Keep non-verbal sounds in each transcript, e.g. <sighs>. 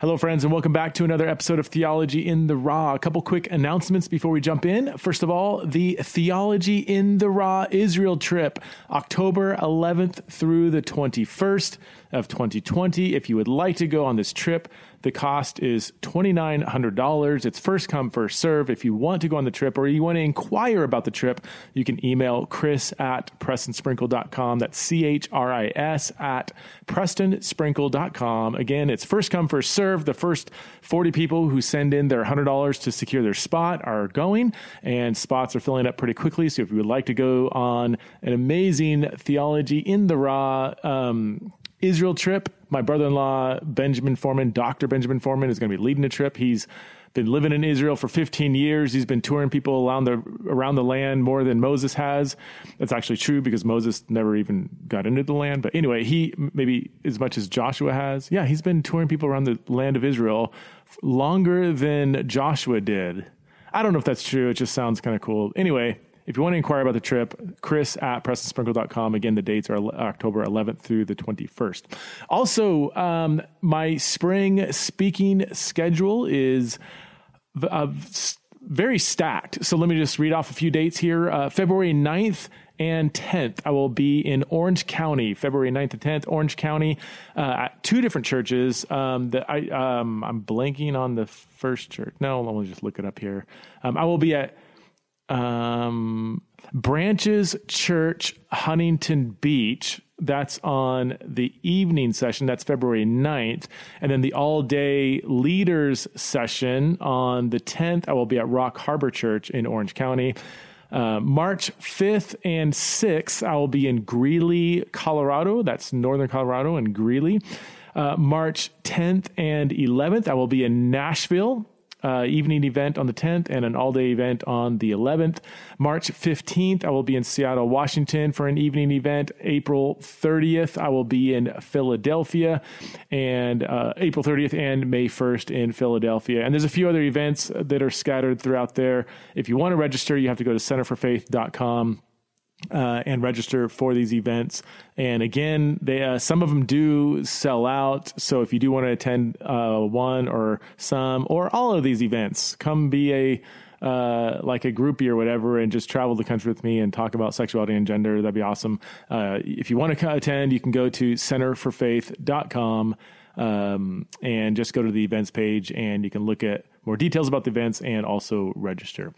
Hello, friends, and welcome back to another episode of Theology in the Raw. A couple quick announcements before we jump in. First of all, the Theology in the Raw Israel trip, October 11th through the 21st of 2020. If you would like to go on this trip, the cost is $2,900. It's first come, first serve. If you want to go on the trip or you want to inquire about the trip, you can email chris at prestonsprinkle.com. That's C H R I S at prestonsprinkle.com. Again, it's first come, first serve. The first 40 people who send in their $100 to secure their spot are going, and spots are filling up pretty quickly. So if you would like to go on an amazing theology in the raw, um, Israel trip. My brother in law, Benjamin Foreman, Dr. Benjamin Foreman, is going to be leading the trip. He's been living in Israel for 15 years. He's been touring people around the around the land more than Moses has. That's actually true because Moses never even got into the land. But anyway, he maybe as much as Joshua has. Yeah, he's been touring people around the land of Israel longer than Joshua did. I don't know if that's true. It just sounds kind of cool. Anyway, if you want to inquire about the trip, chris at prestonsprinkle.com. Again, the dates are October 11th through the 21st. Also, um, my spring speaking schedule is uh, very stacked. So let me just read off a few dates here. Uh, February 9th and 10th, I will be in Orange County, February 9th and 10th, Orange County, uh, at two different churches. Um, that I, um, I'm blanking on the first church. No, let me just look it up here. Um, I will be at um, Branches Church, Huntington Beach. That's on the evening session. That's February 9th. And then the all day leaders session on the 10th, I will be at Rock Harbor Church in Orange County. Uh, March 5th and 6th, I will be in Greeley, Colorado. That's northern Colorado and Greeley. Uh, March 10th and 11th, I will be in Nashville uh, evening event on the 10th and an all day event on the 11th. March 15th, I will be in Seattle, Washington for an evening event. April 30th, I will be in Philadelphia, and uh, April 30th and May 1st in Philadelphia. And there's a few other events that are scattered throughout there. If you want to register, you have to go to centerforfaith.com uh, and register for these events. And again, they uh, some of them do sell out. So if you do want to attend uh, one or some or all of these events, come be a uh, like a groupie or whatever, and just travel the country with me and talk about sexuality and gender. That'd be awesome. Uh, if you want to attend, you can go to centerforfaith.com um, and just go to the events page, and you can look at more details about the events and also register.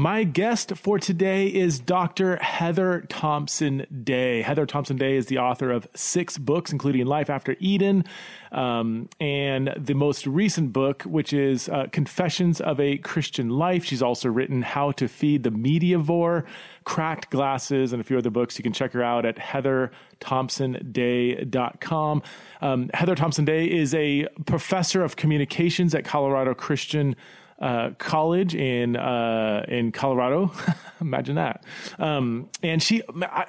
My guest for today is Dr. Heather Thompson Day. Heather Thompson Day is the author of six books, including Life After Eden, um, and the most recent book, which is uh, Confessions of a Christian Wife. She's also written How to Feed the Mediavore, Cracked Glasses, and a few other books. You can check her out at heatherthompsonday.com. Um, Heather Thompson Day is a professor of communications at Colorado Christian uh, college in uh, in Colorado. <laughs> Imagine that. Um, and she,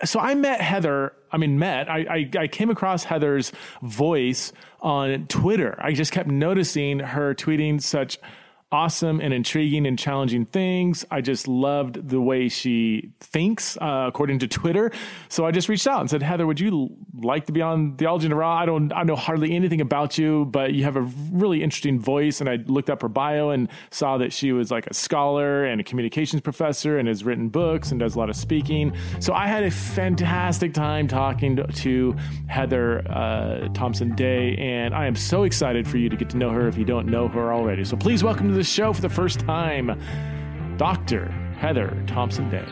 so I met Heather. I mean, met. I, I, I came across Heather's voice on Twitter. I just kept noticing her tweeting such awesome and intriguing and challenging things. I just loved the way she thinks, uh, according to Twitter. So I just reached out and said, Heather, would you like to be on Theology in the Raw? I don't, I know hardly anything about you, but you have a really interesting voice. And I looked up her bio and saw that she was like a scholar and a communications professor and has written books and does a lot of speaking. So I had a fantastic time talking to, to Heather uh, Thompson Day, and I am so excited for you to get to know her if you don't know her already. So please welcome to the show for the first time, Dr. Heather Thompson Day.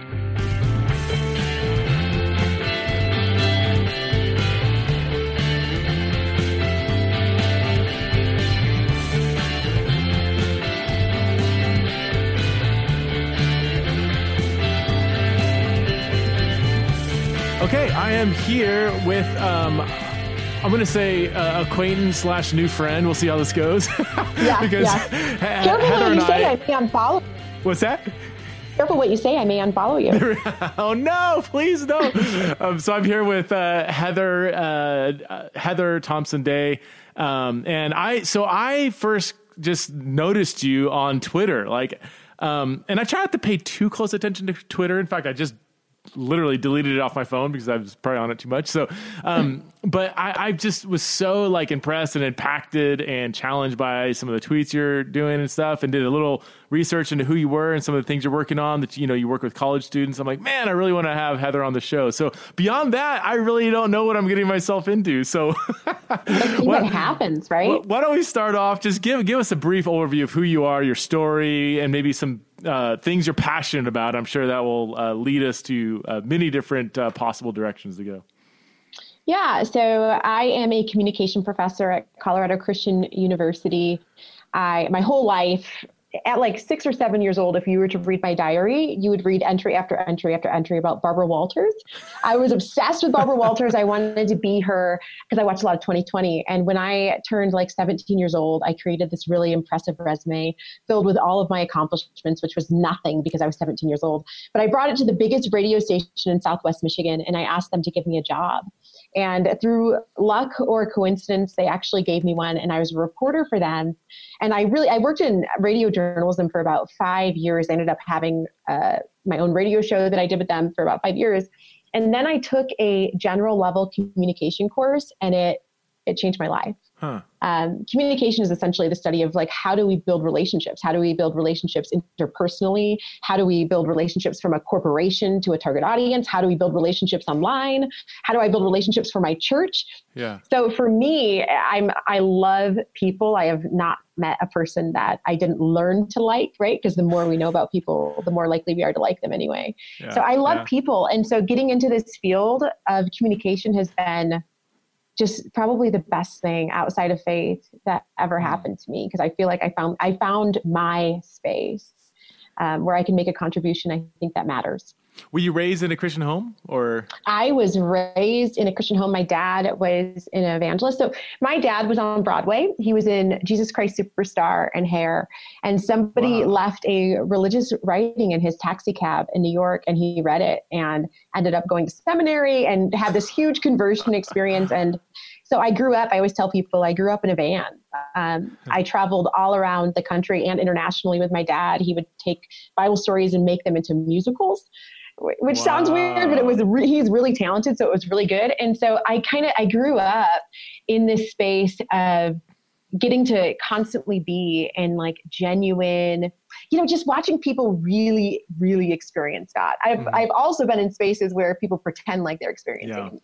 Okay, I am here with um, I'm going to say uh, acquaintance slash new friend. We'll see how this goes. <laughs> yeah, because yeah. Careful Heather what you say. I, I may unfollow. What's that? Careful what you say. I may unfollow you. <laughs> oh no! Please no. <laughs> um, so I'm here with uh, Heather uh, Heather Thompson Day, um, and I. So I first just noticed you on Twitter, like, um, and I try not to pay too close attention to Twitter. In fact, I just literally deleted it off my phone because I was probably on it too much. So, um, <laughs> but I, I, just was so like impressed and impacted and challenged by some of the tweets you're doing and stuff, and did a little research into who you were and some of the things you're working on. That you know, you work with college students. I'm like, man, I really want to have Heather on the show. So beyond that, I really don't know what I'm getting myself into. So, <laughs> what happens, right? Why don't we start off? Just give give us a brief overview of who you are, your story, and maybe some uh, things you're passionate about. I'm sure that will uh, lead us to uh, many different uh, possible directions to go. Yeah, so I am a communication professor at Colorado Christian University. I my whole life at like six or seven years old, if you were to read my diary, you would read entry after entry after entry about Barbara Walters. I was obsessed with Barbara Walters. I wanted to be her because I watched a lot of 2020. And when I turned like 17 years old, I created this really impressive resume filled with all of my accomplishments, which was nothing because I was 17 years old. But I brought it to the biggest radio station in Southwest Michigan and I asked them to give me a job. And through luck or coincidence, they actually gave me one, and I was a reporter for them. And I really, I worked in radio journalism for about five years. I ended up having uh, my own radio show that I did with them for about five years. And then I took a general level communication course, and it it changed my life. Huh. Um, communication is essentially the study of like how do we build relationships? How do we build relationships interpersonally? How do we build relationships from a corporation to a target audience? How do we build relationships online? How do I build relationships for my church? Yeah. So for me, I'm I love people. I have not met a person that I didn't learn to like, right? Because the more we know about people, the more likely we are to like them anyway. Yeah. So I love yeah. people. And so getting into this field of communication has been just probably the best thing outside of faith that ever mm. happened to me because I feel like I found I found my space um, where I can make a contribution. I think that matters. Were you raised in a Christian home or? I was raised in a Christian home. My dad was an evangelist. So my dad was on Broadway. He was in Jesus Christ Superstar and Hair. And somebody wow. left a religious writing in his taxi cab in New York and he read it and ended up going to seminary and had this huge conversion experience. And so I grew up, I always tell people I grew up in a van. Um, I traveled all around the country and internationally with my dad. He would take Bible stories and make them into musicals which wow. sounds weird, but it was re- he's really talented, so it was really good. And so I kind of I grew up in this space of getting to constantly be in like genuine you know just watching people really really experience god i've mm-hmm. i've also been in spaces where people pretend like they're experiencing yeah.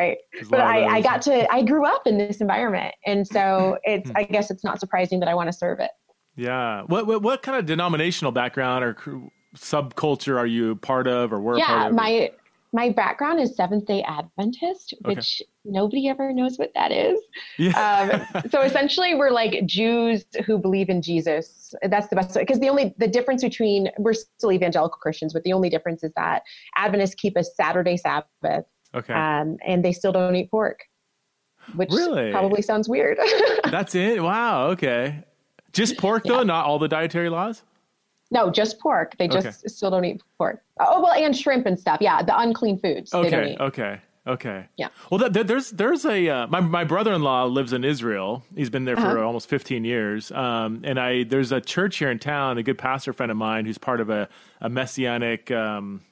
right but i i got to i grew up in this environment and so <laughs> it's i guess it's not surprising that i want to serve it yeah what, what what kind of denominational background or subculture are you part of or were yeah, part of? my my background is Seventh Day Adventist, which okay. nobody ever knows what that is. Yeah. um, so essentially, we're like Jews who believe in Jesus. That's the best because the only the difference between we're still evangelical Christians, but the only difference is that Adventists keep a Saturday Sabbath. Okay. Um, and they still don't eat pork, which really? probably sounds weird. <laughs> That's it. Wow. Okay. Just pork though, yeah. not all the dietary laws. No, just pork. They just okay. still don't eat pork. Oh well, and shrimp and stuff. Yeah, the unclean foods. Okay, okay, okay. Yeah. Well, th- there's there's a uh, my my brother in law lives in Israel. He's been there for uh-huh. almost 15 years. Um, and I there's a church here in town. A good pastor friend of mine who's part of a a messianic. Um,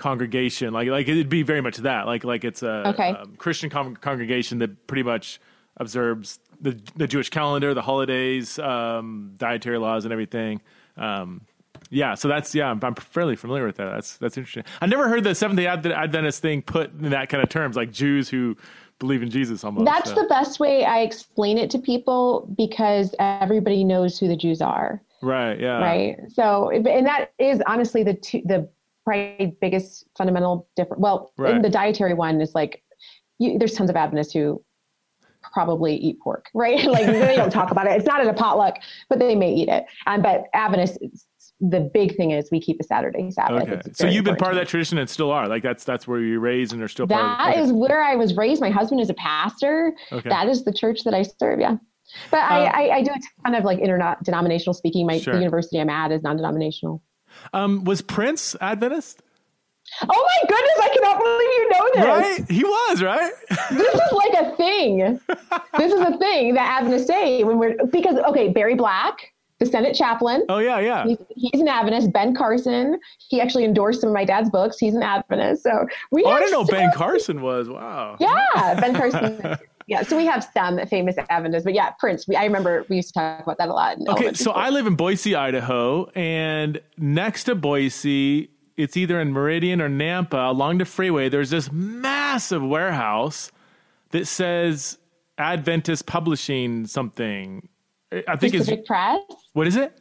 congregation like like it'd be very much that like like it's a okay. um, christian con- congregation that pretty much observes the the jewish calendar the holidays um, dietary laws and everything um, yeah, so that's yeah, I'm, I'm, fairly familiar with that. That's that's interesting. I never heard the Seventh Day Adventist thing put in that kind of terms, like Jews who believe in Jesus. Almost. That's so. the best way I explain it to people because everybody knows who the Jews are. Right. Yeah. Right. So, and that is honestly the two, the probably biggest fundamental difference. Well, right. in the dietary one is like, you, there's tons of Adventists who probably eat pork, <laughs> right? like they don't talk about it. It's not at a potluck, but they may eat it. Um, but Adventists, the big thing is we keep a Saturday Sabbath. Okay. So you've been part of that tradition and still are. Like that's that's where you're raised and are still That part of, okay. where I was raised. My husband is a pastor. Okay. That is the church that I serve. Yeah. But um, I, I, I, do a ton of like interdenominational speaking. My sure. the university I'm at is non-denominational. Um, was Prince Adventist? Oh my goodness, I cannot believe you know this. Right? He was, right? this is like a thing. this is a thing that Adventists say when we're because okay, Barry Black, the Senate chaplain. Oh yeah, yeah. He's, he's, an Adventist. Ben Carson. He actually endorsed some of my dad's books. He's an Adventist. So we. Oh, I didn't know Ben Carson was. Wow. Yeah, Ben Carson. <laughs> yeah, so we have some famous Adventists, but yeah, Prince. We, I remember we used to talk about that a lot. Okay, so I live in Boise, Idaho, and next to Boise, it's either in Meridian or Nampa along the freeway. There's this massive warehouse that says Adventist Publishing something. I think it's Pacific it's Press. What is it?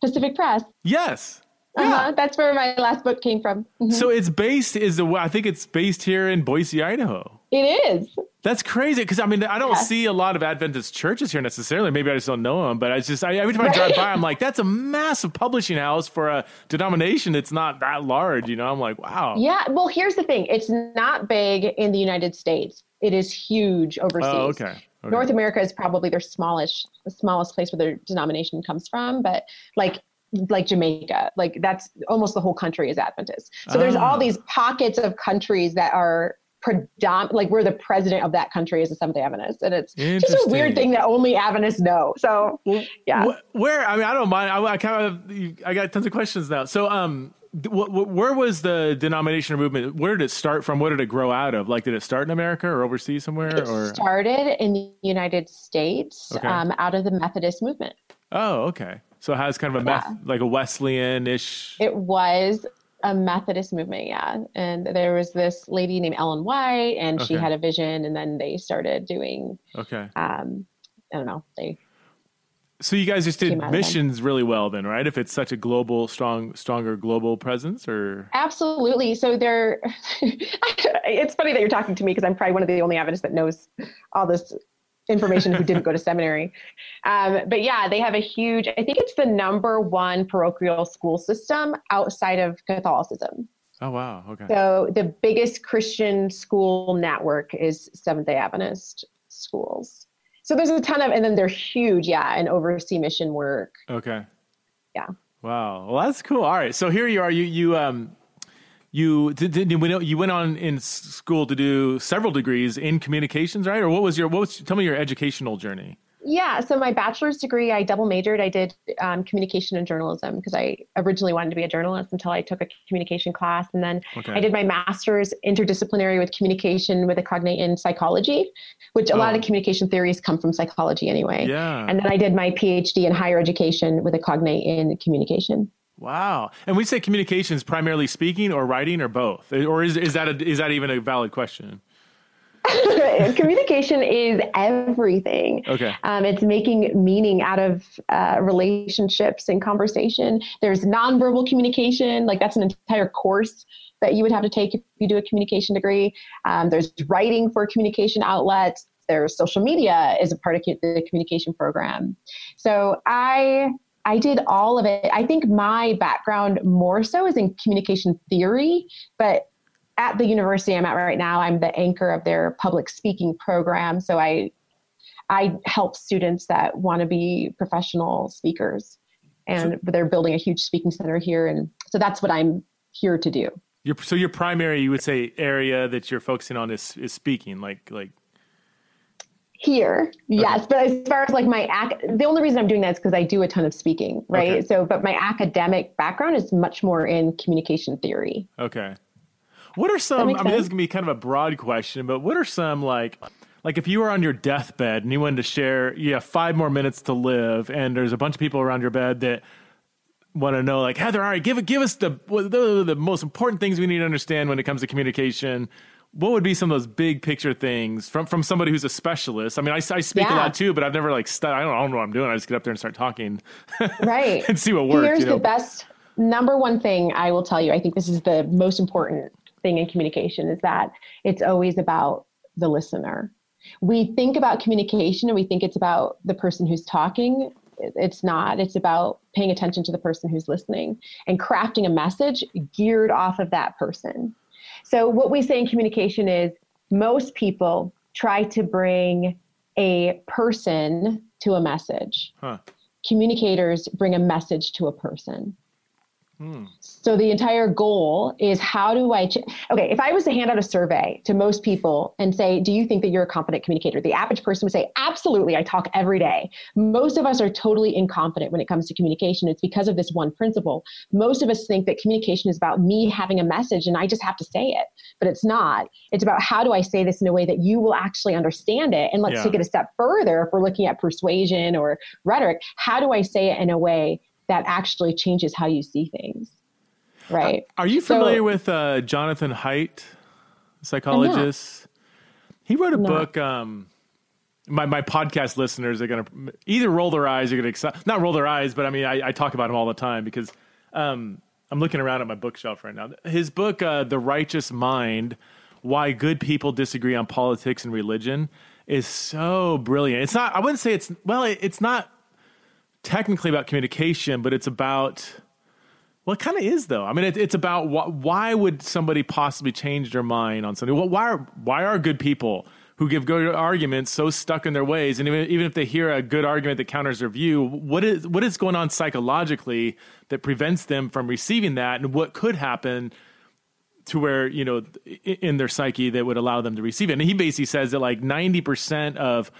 Pacific Press. Yes. Uh-huh. That's where my last book came from. Mm-hmm. So it's based is the I think it's based here in Boise, Idaho. It is. That's crazy because I mean I don't yeah. see a lot of Adventist churches here necessarily. Maybe I just don't know them, but I just I, every time I drive by, I'm like, that's a massive publishing house for a denomination that's not that large. You know, I'm like, wow. Yeah. Well, here's the thing: it's not big in the United States. It is huge overseas. Oh, okay. okay. North America is probably their smallest, the smallest place where their denomination comes from, but like like Jamaica, like that's almost the whole country is Adventist. So there's all ah. these pockets of countries that are predominant, like we're the president of that country is a Seventh Day Adventist, and it's just a weird thing that only Adventists know. So yeah, where I mean I don't mind. I, I kind of I got tons of questions now. So um, where was the denomination or movement? Where did it start from? What did it grow out of? Like, did it start in America or overseas somewhere? It or started in the United States, okay. um, out of the Methodist movement. Oh, okay. So it has kind of a yeah. meth, like a Wesleyan-ish. It was a Methodist movement, yeah. And there was this lady named Ellen White, and okay. she had a vision, and then they started doing. Okay. Um, I don't know. They. So you guys just did missions really well, then, right? If it's such a global, strong, stronger global presence, or absolutely. So there, <laughs> it's funny that you're talking to me because I'm probably one of the only Adventists that knows all this information who didn't go to <laughs> seminary. Um, but yeah, they have a huge, I think it's the number one parochial school system outside of Catholicism. Oh, wow. Okay. So the biggest Christian school network is Seventh day Adventist schools. So there's a ton of, and then they're huge, yeah, and oversee mission work. Okay. Yeah. Wow. Well, that's cool. All right. So here you are. You you um you did, did you, went, you went on in school to do several degrees in communications, right? Or what was your what was tell me your educational journey? Yeah, so my bachelor's degree, I double majored. I did um, communication and journalism because I originally wanted to be a journalist until I took a communication class. And then okay. I did my master's interdisciplinary with communication with a cognate in psychology, which a oh. lot of oh. communication theories come from psychology anyway. Yeah. And then I did my PhD in higher education with a cognate in communication. Wow. And we say communication is primarily speaking or writing or both, or is is that a, is that even a valid question? <laughs> communication is everything. Okay. Um, it's making meaning out of uh, relationships and conversation. There's nonverbal communication, like that's an entire course that you would have to take if you do a communication degree. Um, there's writing for communication outlets. There's social media is a part of the communication program. So I I did all of it. I think my background more so is in communication theory, but at the university I'm at right now, I'm the anchor of their public speaking program. So I I help students that want to be professional speakers, and so, they're building a huge speaking center here, and so that's what I'm here to do. Your, so your primary, you would say, area that you're focusing on is is speaking, like like here. Yes but as far as like my ac- the only reason i'm doing that is because i do a ton of speaking right? Okay. so but my academic background is much more in communication theory. Okay. What are some i mean sense? this is gonna be kind of a broad question but what are some like like if you were on your deathbed and you wanted to share you have five more minutes to live and there's a bunch of people around your bed that want to know like heather all right give, give us the, the the most important things we need to understand when it comes to communication what would be some of those big picture things from from somebody who's a specialist? I mean, I, I speak yeah. a lot too, but I've never like stu- I don't, I don't know what I'm doing. I just get up there and start talking, <laughs> right, and see what works. Here's you know? the best number one thing I will tell you. I think this is the most important thing in communication is that it's always about the listener. We think about communication and we think it's about the person who's talking. It's not. It's about paying attention to the person who's listening and crafting a message geared off of that person. So, what we say in communication is most people try to bring a person to a message. Huh. Communicators bring a message to a person. Hmm. So the entire goal is how do I, ch- okay, if I was to hand out a survey to most people and say, do you think that you're a competent communicator? The average person would say, absolutely, I talk every day. Most of us are totally incompetent when it comes to communication. It's because of this one principle. Most of us think that communication is about me having a message and I just have to say it, but it's not. It's about how do I say this in a way that you will actually understand it? And let's yeah. take it a step further. If we're looking at persuasion or rhetoric, how do I say it in a way that actually changes how you see things. Right. Are you familiar so, with uh, Jonathan Haidt, psychologist? He wrote a book. Um, my my podcast listeners are going to either roll their eyes or going to not roll their eyes, but I mean I, I talk about him all the time because um, I'm looking around at my bookshelf right now. His book, uh, The Righteous Mind: Why Good People Disagree on Politics and Religion, is so brilliant. It's not. I wouldn't say it's well. It, it's not technically about communication, but it's about well, it kind of is though. I mean, it, it's about wh- why would somebody possibly change their mind on something? Well, why are why are good people who give good arguments so stuck in their ways? And even even if they hear a good argument that counters their view, what is what is going on psychologically that prevents them from receiving that, and what could happen? to where you know in their psyche that would allow them to receive it and he basically says that like 90% of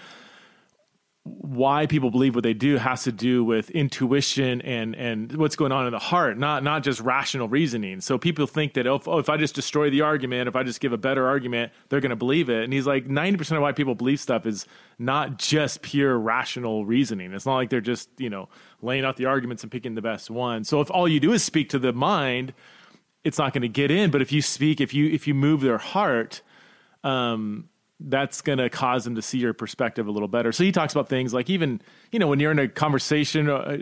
why people believe what they do has to do with intuition and and what's going on in the heart, not not just rational reasoning. So people think that oh, if, oh, if I just destroy the argument, if I just give a better argument, they're going to believe it. And he's like, ninety percent of why people believe stuff is not just pure rational reasoning. It's not like they're just you know laying out the arguments and picking the best one. So if all you do is speak to the mind, it's not going to get in. But if you speak, if you if you move their heart, um, that's going to cause them to see your perspective a little better. So he talks about things like even, you know, when you're in a conversation uh,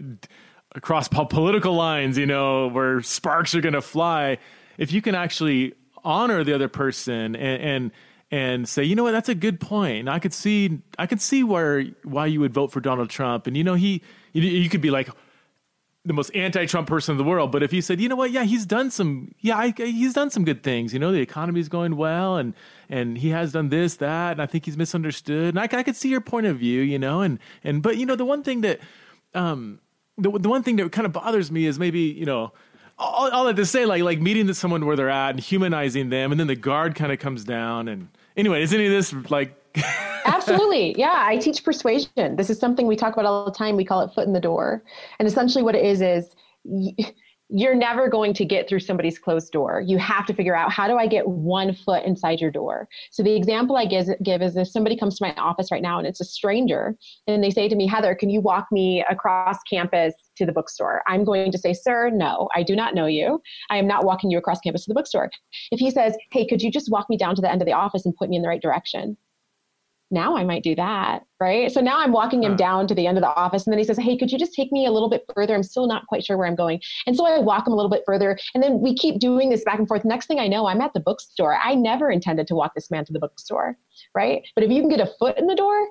across political lines, you know, where sparks are going to fly, if you can actually honor the other person and, and and say, you know what, that's a good point. I could see, I could see where why you would vote for Donald Trump. And you know, he, you, you could be like, the most anti-Trump person in the world. But if he said, you know what, yeah, he's done some, yeah, I, he's done some good things. You know, the economy's going well, and and he has done this, that, and I think he's misunderstood. And I, I could see your point of view, you know, and and but you know, the one thing that, um, the the one thing that kind of bothers me is maybe you know. All, all that to say, like like meeting someone where they're at and humanizing them, and then the guard kind of comes down. And anyway, is any of this like <laughs> Absolutely. Yeah, I teach persuasion. This is something we talk about all the time. We call it foot in the door. And essentially what it is is you're never going to get through somebody's closed door. You have to figure out how do I get one foot inside your door. So the example I give, is if somebody comes to my office right now and it's a stranger and they say to me, Heather, can you walk me across campus to the bookstore? I'm going to say, sir, no, I do not know you. I am not walking you across campus to the bookstore. If he says, hey, could you just walk me down to the end of the office and point me in the right direction? Now I might do that. Right. So now I'm walking him down to the end of the office. And then he says, Hey, could you just take me a little bit further? I'm still not quite sure where I'm going. And so I walk him a little bit further. And then we keep doing this back and forth. Next thing I know, I'm at the bookstore. I never intended to walk this man to the bookstore. Right. But if you can get a foot in the door,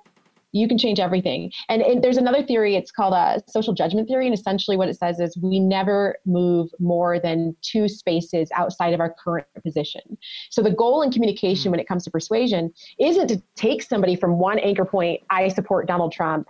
you can change everything. And it, there's another theory, it's called a social judgment theory. And essentially, what it says is we never move more than two spaces outside of our current position. So, the goal in communication mm. when it comes to persuasion isn't to take somebody from one anchor point, I support Donald Trump,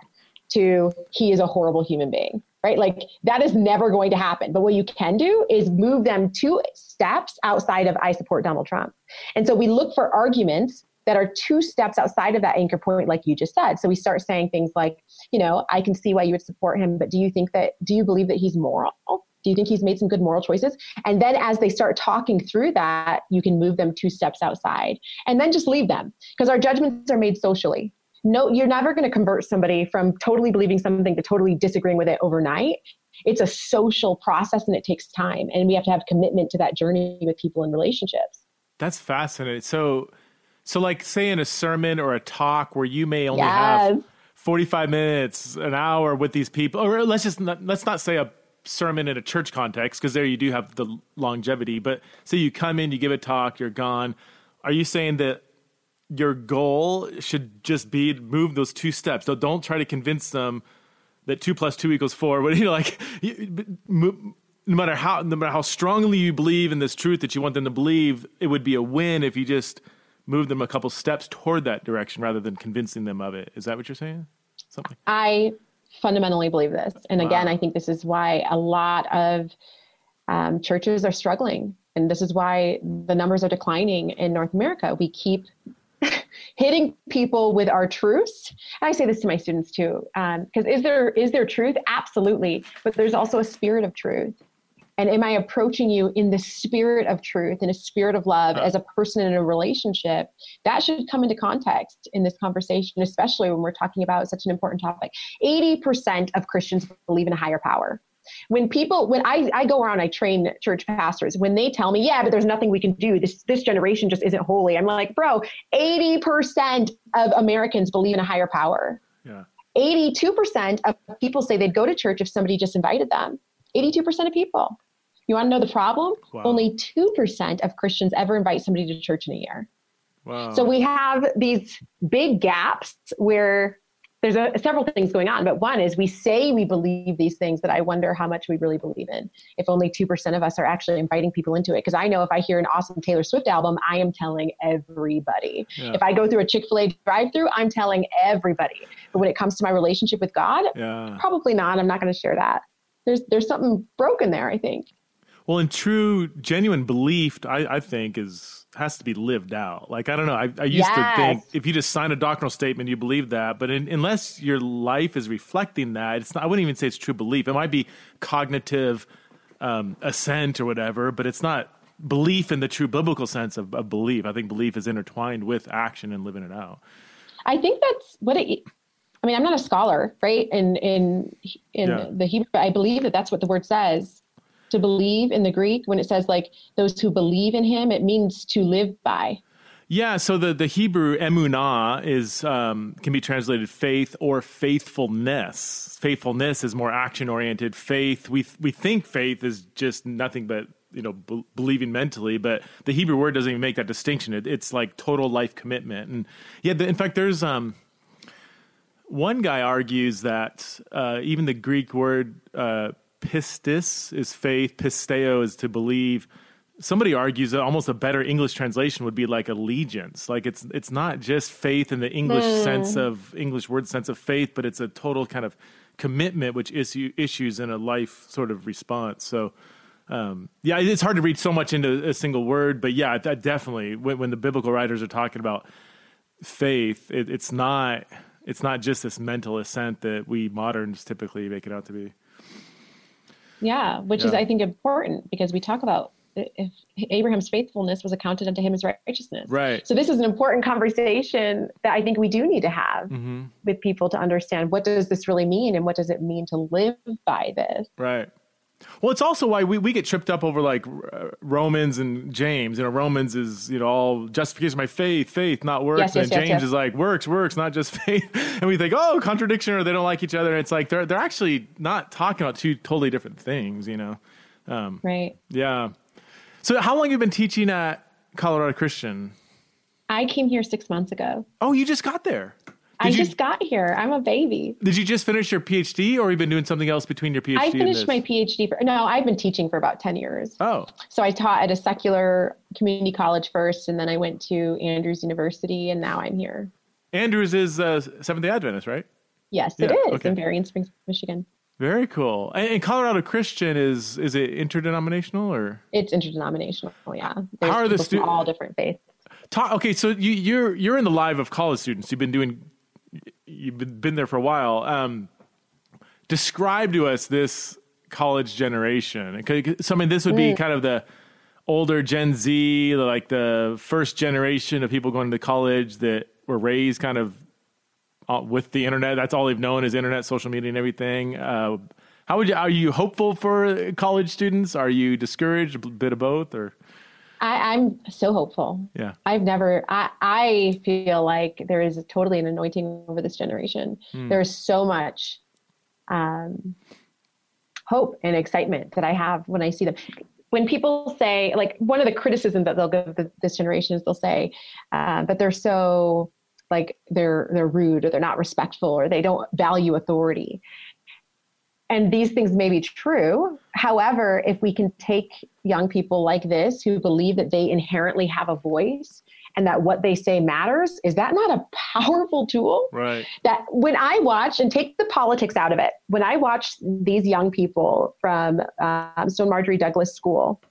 to he is a horrible human being. Right? Like that is never going to happen. But what you can do is move them two steps outside of I support Donald Trump. And so we look for arguments that are two steps outside of that anchor point, like you just said. So we start saying things like, you know, I can see why you would support him, but do you think that, do you believe that he's moral? Do you think he's made some good moral choices? And then as they start talking through that, you can move them two steps outside and then just leave them because our judgments are made socially. No, you're never going to convert somebody from totally believing something to totally disagreeing with it overnight. It's a social process and it takes time. And we have to have commitment to that journey with people in relationships. That's fascinating. So, so, like, say in a sermon or a talk where you may only yes. have 45 minutes, an hour with these people, or let's just not, let's not say a sermon in a church context, because there you do have the longevity. But say you come in, you give a talk, you're gone. Are you saying that your goal should just be move those two steps? So don't try to convince them that two plus two equals four. <laughs> But you know, like, no matter how no matter how strongly you believe in this truth that you want them to believe, it would be a win if you just move them a couple steps toward that direction rather than convincing them of it. Is that what you're saying? Something. I fundamentally believe this. And again. I think this is why a lot of um, churches are struggling. And this is why the numbers are declining in North America. We keep <laughs> hitting people with our truths. I say this to my students too, because um, is there is there truth? Absolutely, but there's also a spirit of truth. And am I approaching you in the spirit of truth, in a spirit of love, as a person in a relationship? That should come into context in this conversation, especially when we're talking about such an important topic. 80% of Christians believe in a higher power. When people when I, I go around i train church pastors. When they tell me yeah but there's nothing we can do. This this generation just isn't holy i'm like bro 80% of americans believe in a higher power. Yeah. 82% of people say they'd go to church if somebody just invited them. 82% of people you want to know the problem wow. only 2% of christians ever invite somebody to church in a year wow. so we have these big gaps where there's a, several things going on, but one is we say we believe these things that I wonder how much we really believe in. If only 2% of us are actually inviting people into it. Because I know if I hear an awesome Taylor Swift album, I am telling everybody. Yeah. If I go through a Chick fil A drive through, I'm telling everybody. But when it comes to my relationship with God, yeah. probably not. I'm not going to share that. There's, there's something broken there, I think. Well, in true, genuine belief, I, I think is has to be lived out. Like I don't know. I, I used yes. to think if you just sign a doctrinal statement, you believe that. But in, unless your life is reflecting that, it's not. I wouldn't even say it's true belief. It might be cognitive um, assent or whatever, but it's not belief in the true biblical sense of, of belief. I think belief is intertwined with action and living it out. I think that's what it. I mean, I'm not a scholar, right? In in in yeah. the Hebrew, I believe that that's what the word says to believe in the Greek when it says like those who believe in him, it means to live by. Yeah, so the, the Hebrew emunah is um, can be translated faith or faithfulness. Faithfulness is more action oriented. Faith we we think faith is just nothing but you know b- believing mentally, but the Hebrew word doesn't even make that distinction. It, it's like total life commitment. And yeah, the, in fact, there's um, one guy argues that uh, even the Greek word. Uh, pistis is faith, pisteo is to believe. Somebody argues that almost a better English translation would be like allegiance. Like it's it's not just faith in the English mm. sense of English word sense of faith, but it's a total kind of commitment which issue issues in a life sort of response. So um, yeah, it's hard to read so much into a single word, but yeah, that definitely when, when the biblical writers are talking about faith, it, it's not it's not just this mental assent that we moderns typically make it out to be. Yeah, which yeah. is I think important because we talk about if Abraham's faithfulness was accounted unto him as righteousness. Right. So this is an important conversation that I think we do need to have mm-hmm. with people to understand what does this really mean and what does it mean to live by this. Right. Well, it's also why we, we get tripped up over like uh, Romans and James. You know, Romans is you know all justification by faith, faith, not works. Yes, yes, and yes, James is like works, works, not just <laughs> faith. And we think, oh, contradiction, or they don't like each other. And it's like they're they're actually not talking about two totally different things. You know, um, right? Yeah. So, how long have you been teaching at Colorado Christian? I came here six months ago. Oh, you just got there. I you, just got here. I'm a baby. Did you just finish your PhD or you been doing something else between your PhD I finished my PhD. For, no, I've been teaching for about 10 years. Oh. So I taught at a secular community college first, and then I went to Andrews University, and now I'm here. Andrews is uh, Seventh day Adventist, right? Yes, yeah, it is okay. in Berrien Springs, Michigan. Very cool. And, Colorado Christian is is it interdenominational or? It's interdenominational. Yeah. There's How are the students? All different faiths. Talk, okay, so you, you're you're in the live of college students. You've been doing you've been there for a while. Um, describe to us this college generation. So, I mean, this would be kind of the older Gen Z, like the first generation of people going to college that were raised kind of uh, with the internet. That's all they've known is internet, social media, and everything. Uh, how would you? Are you hopeful for college students? Are you discouraged? A bit of both, or? I, am so hopeful. Yeah. I've never, I, I feel like there is totally an anointing over this generation. Mm. There's so much um, hope and excitement that I have when I see them. When people say, like, one of the criticisms that they'll give this generation is they'll say, uh, but they're so, like, they're they're rude or they're not respectful or they don't value authority and these things may be true. However, if we can take young people like this who believe that they inherently have a voice and that what they say matters, is that not a powerful tool? Right. That when I watch and take the politics out of it, when I watch these young people from um, Stone Marjorie Douglas School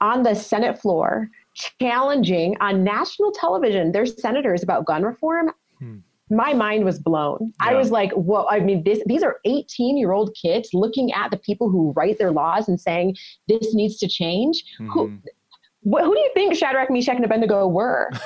on the Senate floor challenging on national television their senators about gun reform. Hmm my mind was blown. Yeah. I was like, "Whoa!" I mean, this, these are 18 year old kids looking at the people who write their laws and saying this needs to change. Mm-hmm. Who, wh- who do you think Shadrach, Meshach, and Abednego were? <laughs>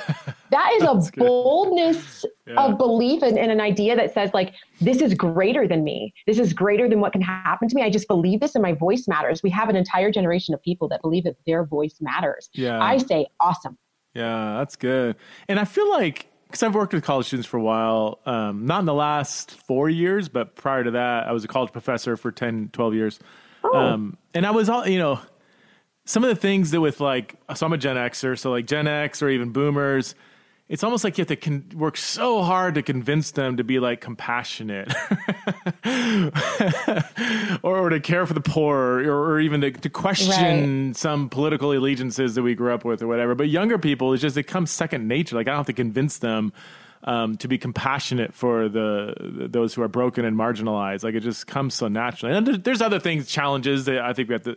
That is a boldness yeah. of belief and, and, an idea that says, like, this is greater than me. This is greater than what can happen to me. I just believe this, and my voice matters. We have an entire generation of people that believe that their voice matters. Yeah. I say, awesome. Yeah, that's good. And I feel like because I've worked with college students for a while, um, not in the last four years, but prior to that, I was a college professor for 10, 12 years. Oh. Um, and I was all, you know, some of the things that with like, so I'm a Gen Xer, so like Gen X or even boomers, it's almost like you have to con- work so hard to convince them to be like compassionate <laughs> or, or, to care for the poor or, or even to, to question right. some political allegiances that we grew up with or whatever. But younger people, it's just, it comes second nature. Like I don't have to convince them um, to be compassionate for the, those who are broken and marginalized. Like it just comes so naturally. And there's, there's other things, challenges that I think we have to,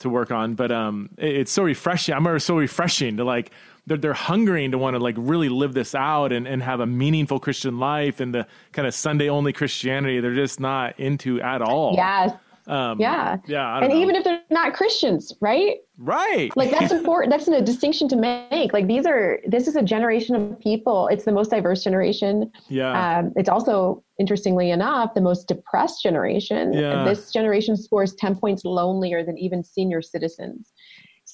to work on, but um, it, it's so refreshing. I remember so refreshing to like, they're, they're hungering to want to like really live this out and, and have a meaningful Christian life and the kind of Sunday only Christianity they're just not into at all. Yes. Um, yeah. Yeah. And know. even if they're not Christians, right? Right. Like that's <laughs> important. That's a distinction to make. Like these are, this is a generation of people. It's the most diverse generation. Yeah. Um, it's also, interestingly enough, the most depressed generation. Yeah. This generation scores 10 points lonelier than even senior citizens.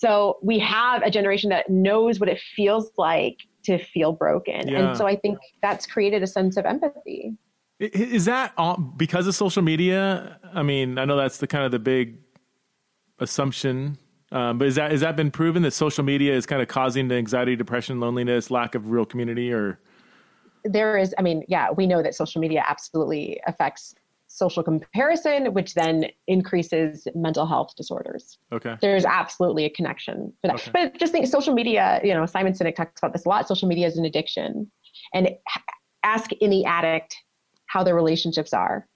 So we have a generation that knows what it feels like to feel broken. Yeah. And so I think that's created a sense of empathy. Is that because of social media? I mean, I know that's the kind of the big assumption, um, but is that has that been proven that social media is kind of causing the anxiety, depression, loneliness, lack of real community, or? There is, I mean, yeah, we know that social media absolutely affects social comparison, which then increases mental health disorders. Okay. There's absolutely a connection for that. Okay. But just think social media, you know, Simon Sinek talks about this a lot. Social media is an addiction. And ask any addict how their relationships are.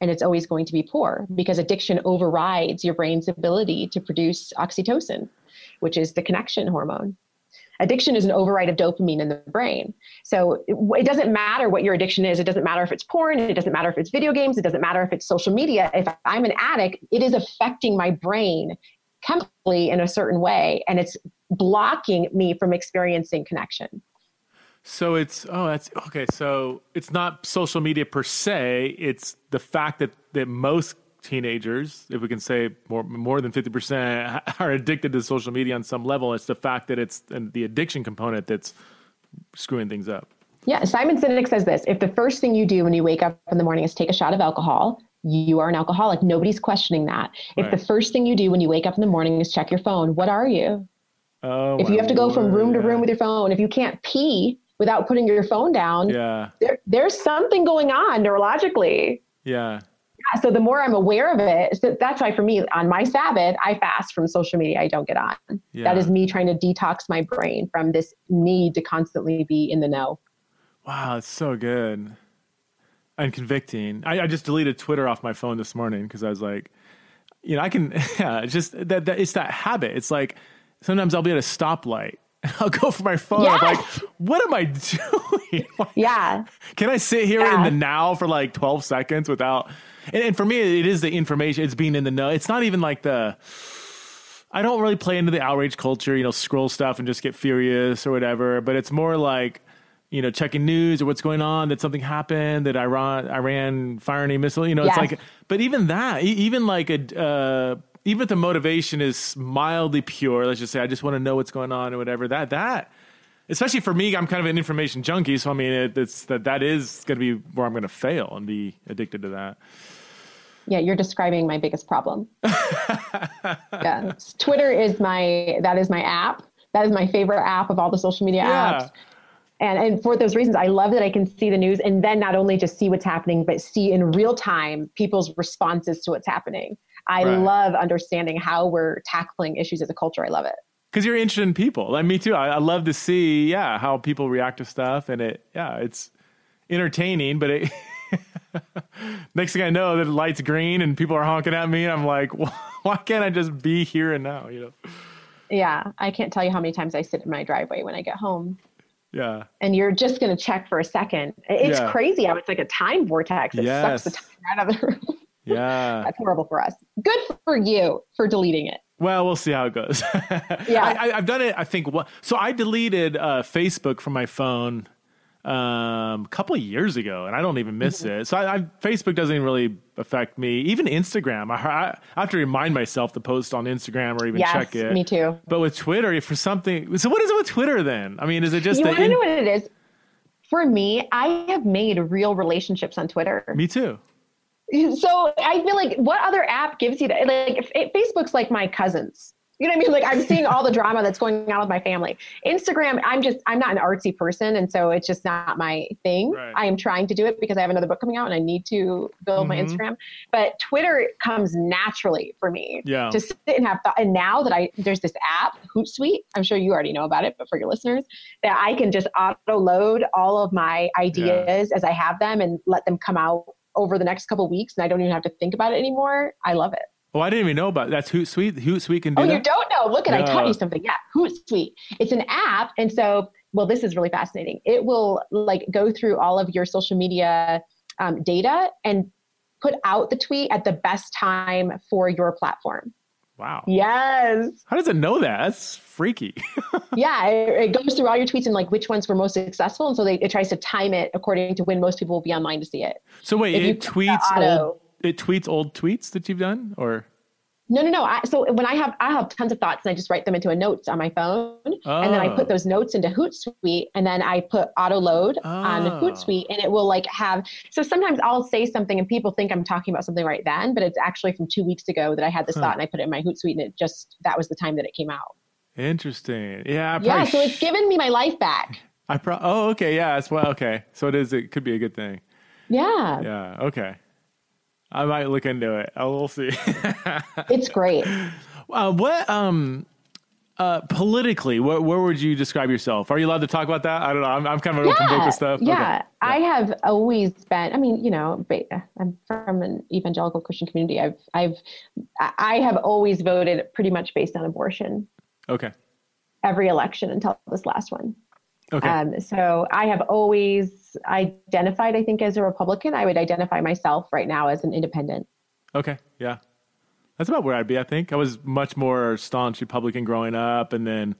And it's always going to be poor because addiction overrides your brain's ability to produce oxytocin, which is the connection hormone addiction is an override of dopamine in the brain. So it, it, doesn't matter what your addiction is. It doesn't matter if it's porn. It doesn't matter if it's video games. It doesn't matter if it's social media. If I'm an addict, it is affecting my brain chemically in a certain way, and it's blocking me from experiencing connection. So it's oh that's okay. So it's not social media per se. It's the fact that that most teenagers, if we can say more more than fifty percent, <laughs> are addicted to social media on some level. It's the fact that it's the addiction component that's screwing things up. Yeah, Simon Sinek says this: if the first thing you do when you wake up in the morning is take a shot of alcohol, you are an alcoholic. Nobody's questioning that. If right. the first thing you do when you wake up in the morning is check your phone, what are you? Oh, if you have to go from room yeah. to room with your phone, if you can't pee without putting your phone down, yeah, there, there's something going on neurologically. Yeah so the more I'm aware of it, so that's why for me on my Sabbath, I fast from social media. I don't get on. Yeah. That is me trying to detox my brain from this need to constantly be in the know. Wow, it's so good and convicting. I, I just deleted Twitter off my phone this morning because I was like, you know, I can, <laughs> yeah, just that, that it's that habit. It's like sometimes I'll be at a stoplight <laughs> I'll go for my phone. Yes. I'm like, what am I doing? <laughs> yeah. Can I sit here yeah. in the now for like 12 seconds without and, and for me, it is the information. It's being in the know. It's not even like the. <sighs> I don't really play into the outrage culture, you know, scroll stuff and just get furious or whatever. But it's more like, you know, checking news or what's going on. That something happened. That Iran Iran firing a missile. You know, yes. it's like. But even that, even like a. Uh, even if the motivation is mildly pure, let's just say I just want to know what's going on or whatever. That that especially for me, I'm kind of an information junkie, so I mean, it, it's that that is going to be where I'm going to fail and be addicted to that. Yeah, you're describing my biggest problem. <laughs> yeah. Twitter is my that is my app. That is my favorite app of all the social media yeah. apps. And and for those reasons, I love that I can see the news and then not only just see what's happening, but see in real time people's responses to what's happening. I right. love understanding how we're tackling issues as a culture. I love it. because you're interested in people. Like me too. I, I love to see, yeah, how people react to stuff, and it, yeah, it's entertaining. But it, <laughs> next thing I know, the light's green and people are honking at me, and I'm like, well, <laughs> why can't I just be here and now? You know? Yeah, I can't tell you how many times I sit in my driveway when I get home. Yeah. And you're just going to check for a second. It's Yeah. crazy how it's like a time vortex. It Yes. sucks the time out of the room. Yeah. That's horrible for us. Good for you for deleting it. Well, we'll see how it goes. <laughs> Yeah. I, I, I've done it. I think. So I deleted uh, Facebook from my phone um, a couple of years ago, and I don't even miss Mm-hmm. it. So I, I, Facebook doesn't even really affect me. Even Instagram, I, I have to remind myself to post on Instagram or even Yes, check it. me too. But with Twitter, for something, so what is it with Twitter then? I mean, is it just You want to know what it is? For me, I have made real relationships on Twitter. me too? <laughs> So I feel like what other app gives you that? Like if, if Facebook's like my cousins. You know what I mean? Like I'm seeing all the drama that's going on with my family. Instagram, I'm just I'm not an artsy person, and so it's just not my thing. Right. I am trying to do it because I have another book coming out and I need to build my Mhm. Instagram. But Twitter comes naturally for me Yeah. to sit and have thought. And now that I there's this app Hootsuite, I'm sure you already know about it, but for your listeners, that I can just auto load all of my ideas as I have them and let them come out over the next couple of weeks, and I don't even have to think about it anymore. I love it. Oh, I didn't even know about that's Hootsuite. Hootsuite can do Oh, that. you don't know? Look at I taught you something. Yeah, Hootsuite. It's an app, and so well, this is really fascinating. It will like go through all of your social media um, data and put out the tweet at the best time for your platform. Wow. Yes. How does it know that? That's freaky. <laughs> Yeah, it, it goes through all your tweets and like which ones were most successful, and so they, it tries to time it according to when most people will be online to see it. So wait, If it tweets auto- old. It tweets old tweets that you've done, or No, no, no. I, so when I have I have tons of thoughts and I just write them into a notes on my phone, and then I Oh. put those notes into Hootsuite, and then I put auto load on Oh. Hootsuite, and it will like have. So sometimes I'll say something and people think I'm talking about something right then, but it's actually from two weeks ago that I had this Huh. thought and I put it in my Hootsuite, and it just that was the time that it came out. Interesting. Yeah. I Yeah, so it's given me my life back. I pro- oh, okay. Yeah. That's well. Okay. So it is. It could be a good thing. Yeah, Yeah. Okay. I might look into it. I will see. <laughs> it's great. uh, what? Um. Uh, politically, where, where would you describe yourself? Are you allowed to talk about that? I don't know. I'm, I'm kind of an open book yeah, with stuff. Yeah. Okay. I have always been. I mean, you know, I'm from an evangelical Christian community. I've, I've, I have always voted pretty much based on abortion Okay. every election until this last one. Okay. Um, so I have always identified, I think, as a Republican. I would identify myself right now as an independent. Okay. Yeah. That's about where I'd be, I think. I was much more staunch Republican growing up and then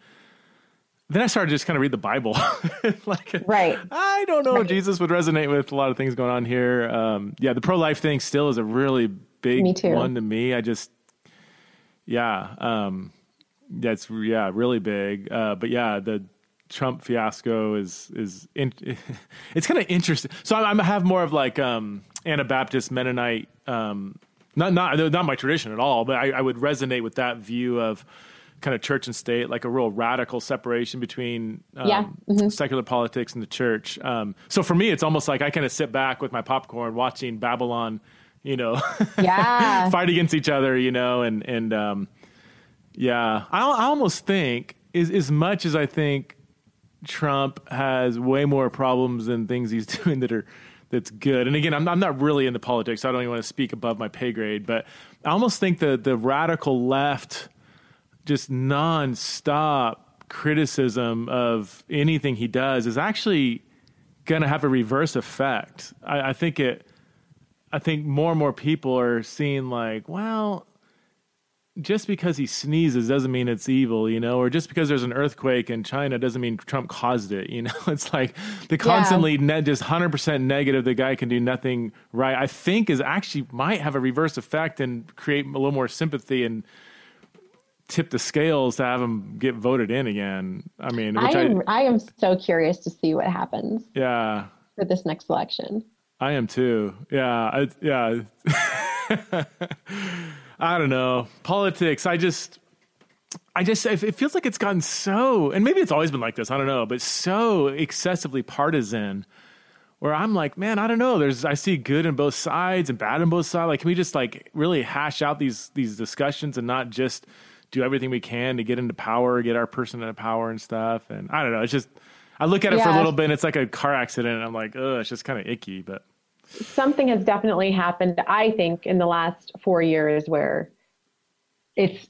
then I started to just kind of read the Bible. <laughs> like Right. I don't know if Jesus would resonate with a lot of things going on here. Um, yeah, the pro life thing still is a really big one to me. I just yeah, um that's yeah, really big. Uh, but yeah, the Trump fiasco is is in, <laughs> it's kind of interesting. So I'm, i have more of like um, Anabaptist Mennonite, um, not not not my tradition at all, but I, I would resonate with that view of kind of church and state, like a real radical separation between um, Yeah. Mhm. secular politics and the church. Um, so for me, it's almost like I kind of sit back with my popcorn watching Babylon, you know, <laughs> Yeah. fight against each other, you know, and and um, yeah, I, I almost think is as much as I think Trump has way more problems than things he's <laughs> doing that are that's good. And again, I'm I'm not really into politics. So I don't even want to speak above my pay grade, but I almost think the the radical left just nonstop criticism of anything he does is actually going to have a reverse effect. I, I think it. I think more and more people are seeing like, well, just because he sneezes doesn't mean it's evil, you know, or just because there's an earthquake in China doesn't mean Trump caused it, you <laughs> know. It's like the constantly ne- just 100% negative, the guy can do nothing right, I think is actually might have a reverse effect and create a little more sympathy and tip the scales to have him get voted in again. I mean, I which I, am, I am so curious to see what happens yeah, for this next election. I am too. Yeah, I, yeah. <laughs> I don't know politics. I just, I just, it feels like it's gotten so, and maybe it's always been like this. I don't know, but so excessively partisan. Where I'm like, man, I don't know. There's, I see good in both sides and bad in both sides. Like, can we just like really hash out these these discussions and not just do everything we can to get into power, get our person into power and stuff. And I don't know. It's just I look at it for a little bit. and It's like a car accident. And I'm like, oh, it's just kind of icky. But something has definitely happened. I think in the last four years where it's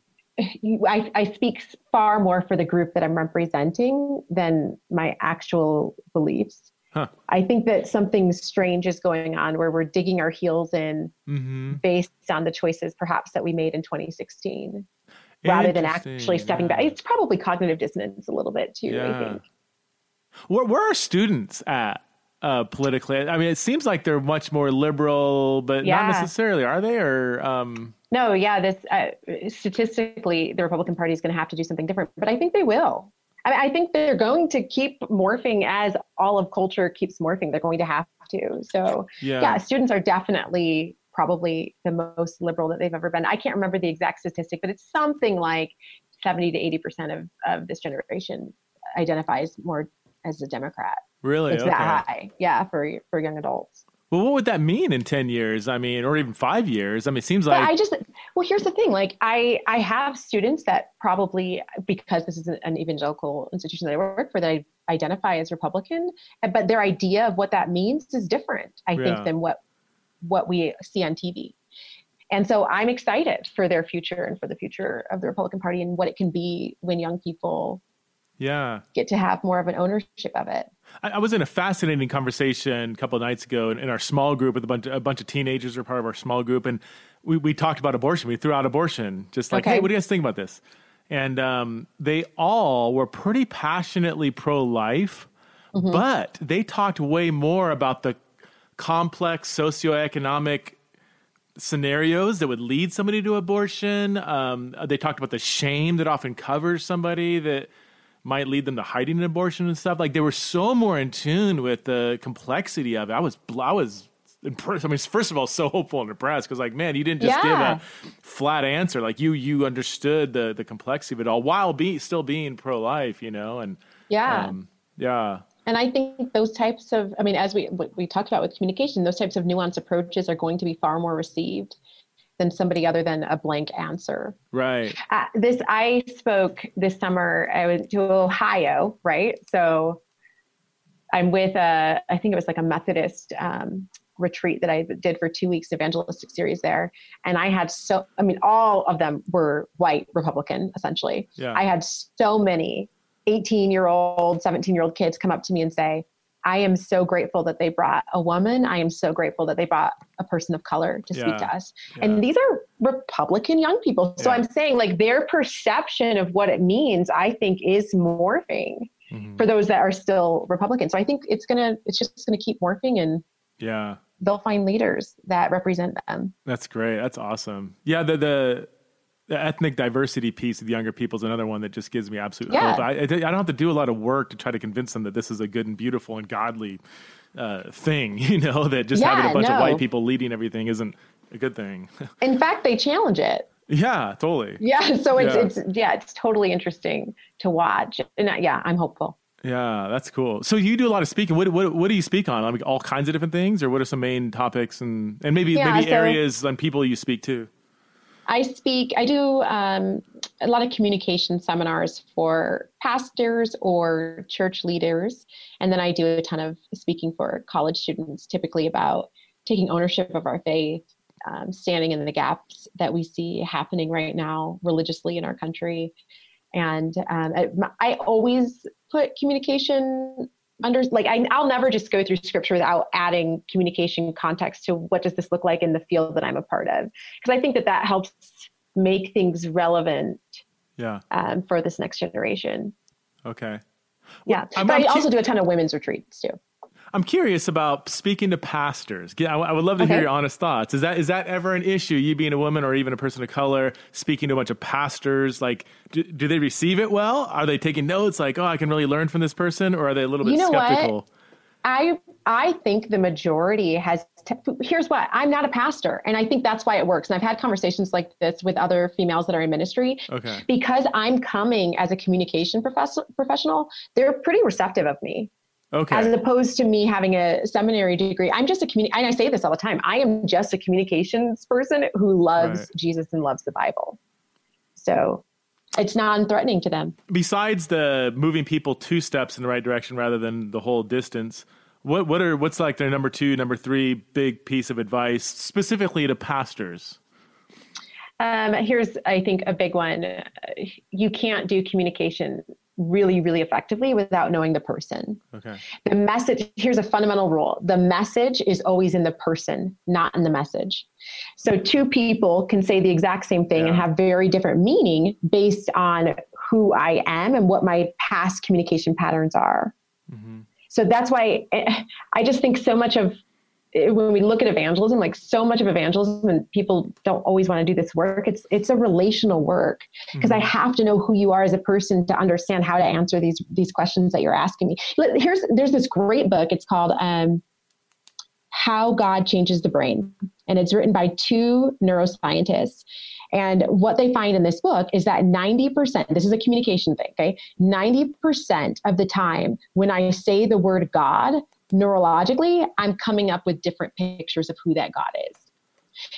I, I speak far more for the group that I'm representing than my actual beliefs. Huh. I think that something strange is going on where we're digging our heels in mm-hmm. based on the choices perhaps that we made in 2016 rather than actually stepping yeah. back. It's probably cognitive dissonance a little bit too, yeah. I think. Where, where are students at uh, politically? I mean, it seems like they're much more liberal, but yeah. not necessarily, are they? Or um... no, yeah, this uh, statistically, the Republican Party is going to have to do something different, but I think they will. I, mean, I think they're going to keep morphing as all of culture keeps morphing. They're going to have to. So yeah, yeah students are definitely probably the most liberal that they've ever been. I can't remember the exact statistic, but it's something like 70 to 80 percent of, of this generation identifies more as a Democrat. Really? It's okay. that high. Yeah, for for young adults. Well, what would that mean in 10 years? I mean, or even five years? I mean, it seems like. But I just, well, here's the thing. Like, I, I have students that probably, because this is an evangelical institution that I work for, that I identify as Republican, but their idea of what that means is different, I yeah. think, than what, what we see on TV. And so I'm excited for their future and for the future of the Republican Party and what it can be when young people yeah get to have more of an ownership of it I, I was in a fascinating conversation a couple of nights ago in, in, our small group with a bunch, a bunch of teenagers who are part of our small group and we, we talked about abortion we threw out abortion just like okay. hey what do you guys think about this and um, they all were pretty passionately pro-life mm-hmm. but they talked way more about the complex socioeconomic scenarios that would lead somebody to abortion. Um, they talked about the shame that often covers somebody that might lead them to hiding an abortion and stuff. Like they were so more in tune with the complexity of it. I was, I was impressed. I mean, first of all, so hopeful and impressed because, like, man, you didn't just yeah. give a flat answer. Like you, you understood the the complexity of it all while being still being pro life, you know, and yeah, um, yeah. And I think those types of, I mean, as we we talked about with communication, those types of nuanced approaches are going to be far more received than somebody other than a blank answer. Right. Uh, this I spoke this summer. I went to Ohio, right? So I'm with a, I think it was like a Methodist um, retreat that I did for two weeks, evangelistic series there, and I had so, I mean, all of them were white Republican essentially. Yeah. I had so many 18 year old, 17 year old kids come up to me and say, I am so grateful that they brought a woman. I am so grateful that they brought a person of color to yeah. speak to us. Yeah. And these are Republican young people. So yeah. I'm saying like their perception of what it means, I think is morphing mm-hmm. for those that are still Republican. So I think it's going to, it's just going to keep morphing and yeah, they'll find leaders that represent them. That's great. That's awesome. Yeah. The, the, the ethnic diversity piece of the younger people is another one that just gives me absolute yeah. hope. I, I, don't have to do a lot of work to try to convince them that this is a good and beautiful and godly uh, thing. <laughs> You know that just yeah, having a bunch no. of white people leading everything isn't a good thing. <laughs> In fact, they challenge it. Yeah, totally. Yeah, <laughs> so it's yeah. it's yeah, it's totally interesting to watch, and yeah, I'm hopeful. Yeah, that's cool. So you do a lot of speaking. What what what do you speak on? Like all kinds of different things, or what are some main topics and and maybe yeah, maybe so, areas and people you speak to? I speak, I do um, a lot of communication seminars for pastors or church leaders. And then I do a ton of speaking for college students, typically about taking ownership of our faith, um, standing in the gaps that we see happening right now religiously in our country. And um, I, I always put communication under like I, i'll never just go through scripture without adding communication context to what does this look like in the field that i'm a part of. Because i think that that helps make things relevant yeah. um, for this next generation. Okay. Well, yeah I'm, but i also do a ton of women's retreats too I'm curious about speaking to pastors. I would love to okay. hear your honest thoughts. Is that is that ever an issue? You being a woman or even a person of color, speaking to a bunch of pastors, like do, do they receive it well? Are they taking notes? Like, oh, I can really learn from this person, or are they a little bit you know skeptical? What? I I think the majority has. T- here's what I'm not a pastor, and I think that's why it works. And I've had conversations like this with other females that are in ministry. Okay. Because I'm coming as a communication professor, professional, they're pretty receptive of me. Okay. As opposed to me having a seminary degree, I'm just a community, and I say this all the time. I am just a communications person who loves right. Jesus and loves the Bible. So it's non-threatening to them. Besides the moving people two steps in the right direction rather than the whole distance, what what are what's like their number two, number three big piece of advice specifically to pastors? Um, here's, I think, a big one. You can't do communication really, really effectively without knowing the person. Okay. The message, here's a fundamental rule the message is always in the person, not in the message. So, two people can say the exact same thing yeah. and have very different meaning based on who I am and what my past communication patterns are. Mm-hmm. So, that's why I just think so much of when we look at evangelism, like so much of evangelism, and people don't always want to do this work. It's it's a relational work because mm-hmm. I have to know who you are as a person to understand how to answer these these questions that you're asking me. Here's there's this great book. It's called um, How God Changes the Brain, and it's written by two neuroscientists. And what they find in this book is that 90%, this is a communication thing, okay? 90% of the time when I say the word God, neurologically, I'm coming up with different pictures of who that God is.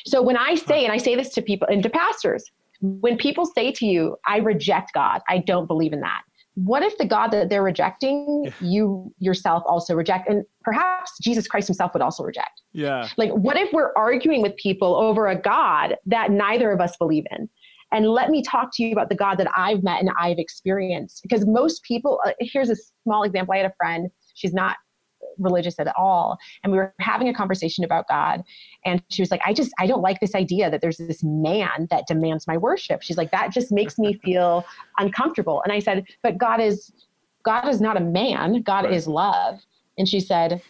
So when I say, and I say this to people and to pastors, when people say to you, I reject God, I don't believe in that. What if the God that they're rejecting, you yourself also reject? And perhaps Jesus Christ himself would also reject. Yeah. Like, what if we're arguing with people over a God that neither of us believe in? And let me talk to you about the God that I've met and I've experienced. Because most people, uh, here's a small example. I had a friend, she's not religious at all. And we were having a conversation about God. And she was like, I just, I don't like this idea that there's this man that demands my worship. She's like, that just makes me <laughs> feel uncomfortable. And I said, but God is, God is not a man. God right. is love. And she said,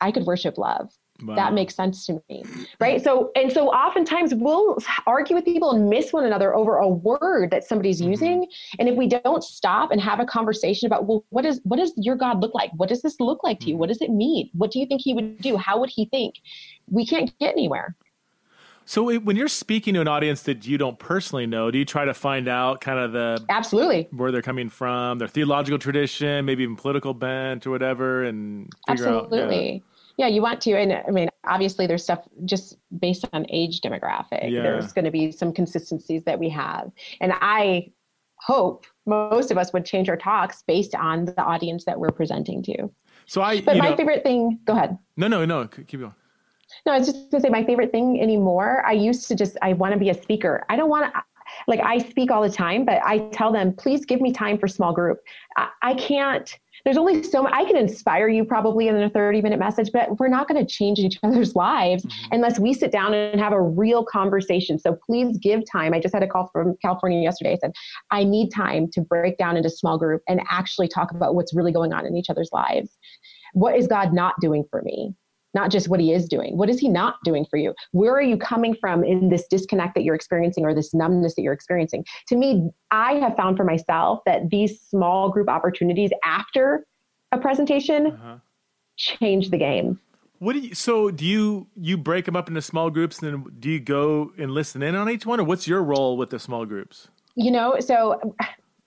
I could worship love. Wow. That makes sense to me. Right. So, and so oftentimes we'll argue with people and miss one another over a word that somebody's mm-hmm. using. And if we don't stop and have a conversation about, well, what is, what does your God look like? What does this look like to you? What mm-hmm. does it mean? What do you think he would do? How would he think? We can't get anywhere. So when you're speaking to an audience that you don't personally know, do you try to find out kind of the absolutely where they're coming from, their theological tradition, maybe even political bent or whatever, and figure absolutely. out? Yeah, you want to. And I mean, obviously, there's stuff just based on age demographic. Yeah. There's going to be some consistencies that we have. And I hope most of us would change our talks based on the audience that we're presenting to. So I, but my know, favorite thing, go ahead. No, no, no, keep going. No, I was just gonna say my favorite thing anymore. I used to just, I want to be a speaker. I don't want to, like, I speak all the time, but I tell them, please give me time for small group. I, I can't, there's only so much I can inspire you probably in a 30 minute message, but we're not going to change each other's <laughs> lives mm-hmm. unless we sit down and have a real conversation. So please give time. I just had a call from California yesterday. I said, I need time to break down into small group and actually talk about what's really going on in each other's lives. What is God not doing for me? Not just what he is doing. What is he not doing for you? Where are you coming from in this disconnect that you're experiencing or this numbness that you're experiencing? To me, I have found for myself that these small group opportunities after a presentation uh-huh. change the game. What do you, so do you you break them up into small groups and then do you go and listen in on each one or what's your role with the small groups? You know, so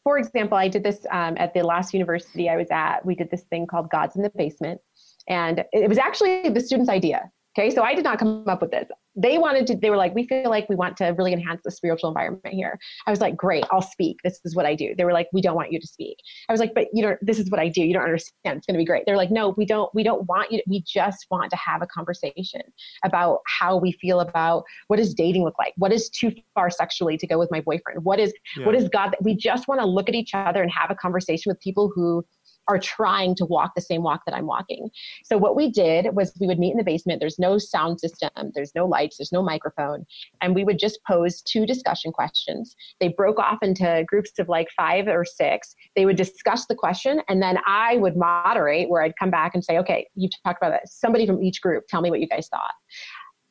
for example, I did this um, at the last university I was at. We did this thing called God's in the Basement and it was actually the student's idea. Okay, so I did not come up with this. They wanted to, they were like, we feel like we want to really enhance the spiritual environment here. I was like, great, I'll speak. This is what I do. They were like, we don't want you to speak. I was like, but you know, this is what I do. You don't understand. It's going to be great. They're like, no, we don't, we don't want you. To, we just want to have a conversation about how we feel about what does dating look like? What is too far sexually to go with my boyfriend? What is, yeah. what is God? We just want to look at each other and have a conversation with people who are trying to walk the same walk that I'm walking. So what we did was we would meet in the basement. There's no sound system, there's no lights, there's no microphone, and we would just pose two discussion questions. They broke off into groups of like five or six. They would discuss the question, and then I would moderate where I'd come back and say, "Okay, you talked about that. Somebody from each group, tell me what you guys thought."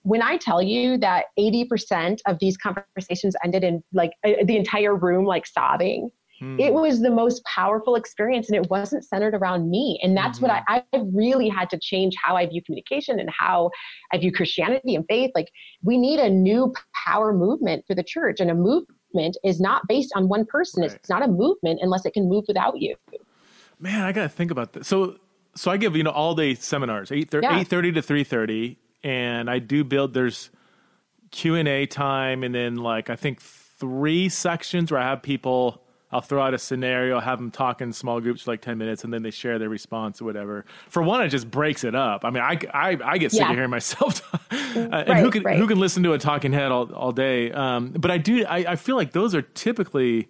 when I tell you that 80% of these conversations ended in like uh, the entire room like sobbing, Hmm. It was the most powerful experience and it wasn't centered around me. And that's mm-hmm. what I, I really had to change how I view communication and how I view Christianity and faith. Like, we need a new power movement for the church, and a movement is not based on one person. Right. It's not a movement unless it can move without you. Man, I got to think about this. So, so I give you know all day seminars, 8 yeah. 8:30 to 3:30 and I do build there's Q&A time and then like I think three sections where I have people. I'll throw out a scenario, have them talk in small groups for like ten minutes, and then they share their response or whatever. For one, it just breaks it up. I mean, I I, I get sick Yeah. of hearing myself, <laughs> uh, and Right, who can right. who can listen to a talking head all all day? Um, but I do. I, I feel like those are typically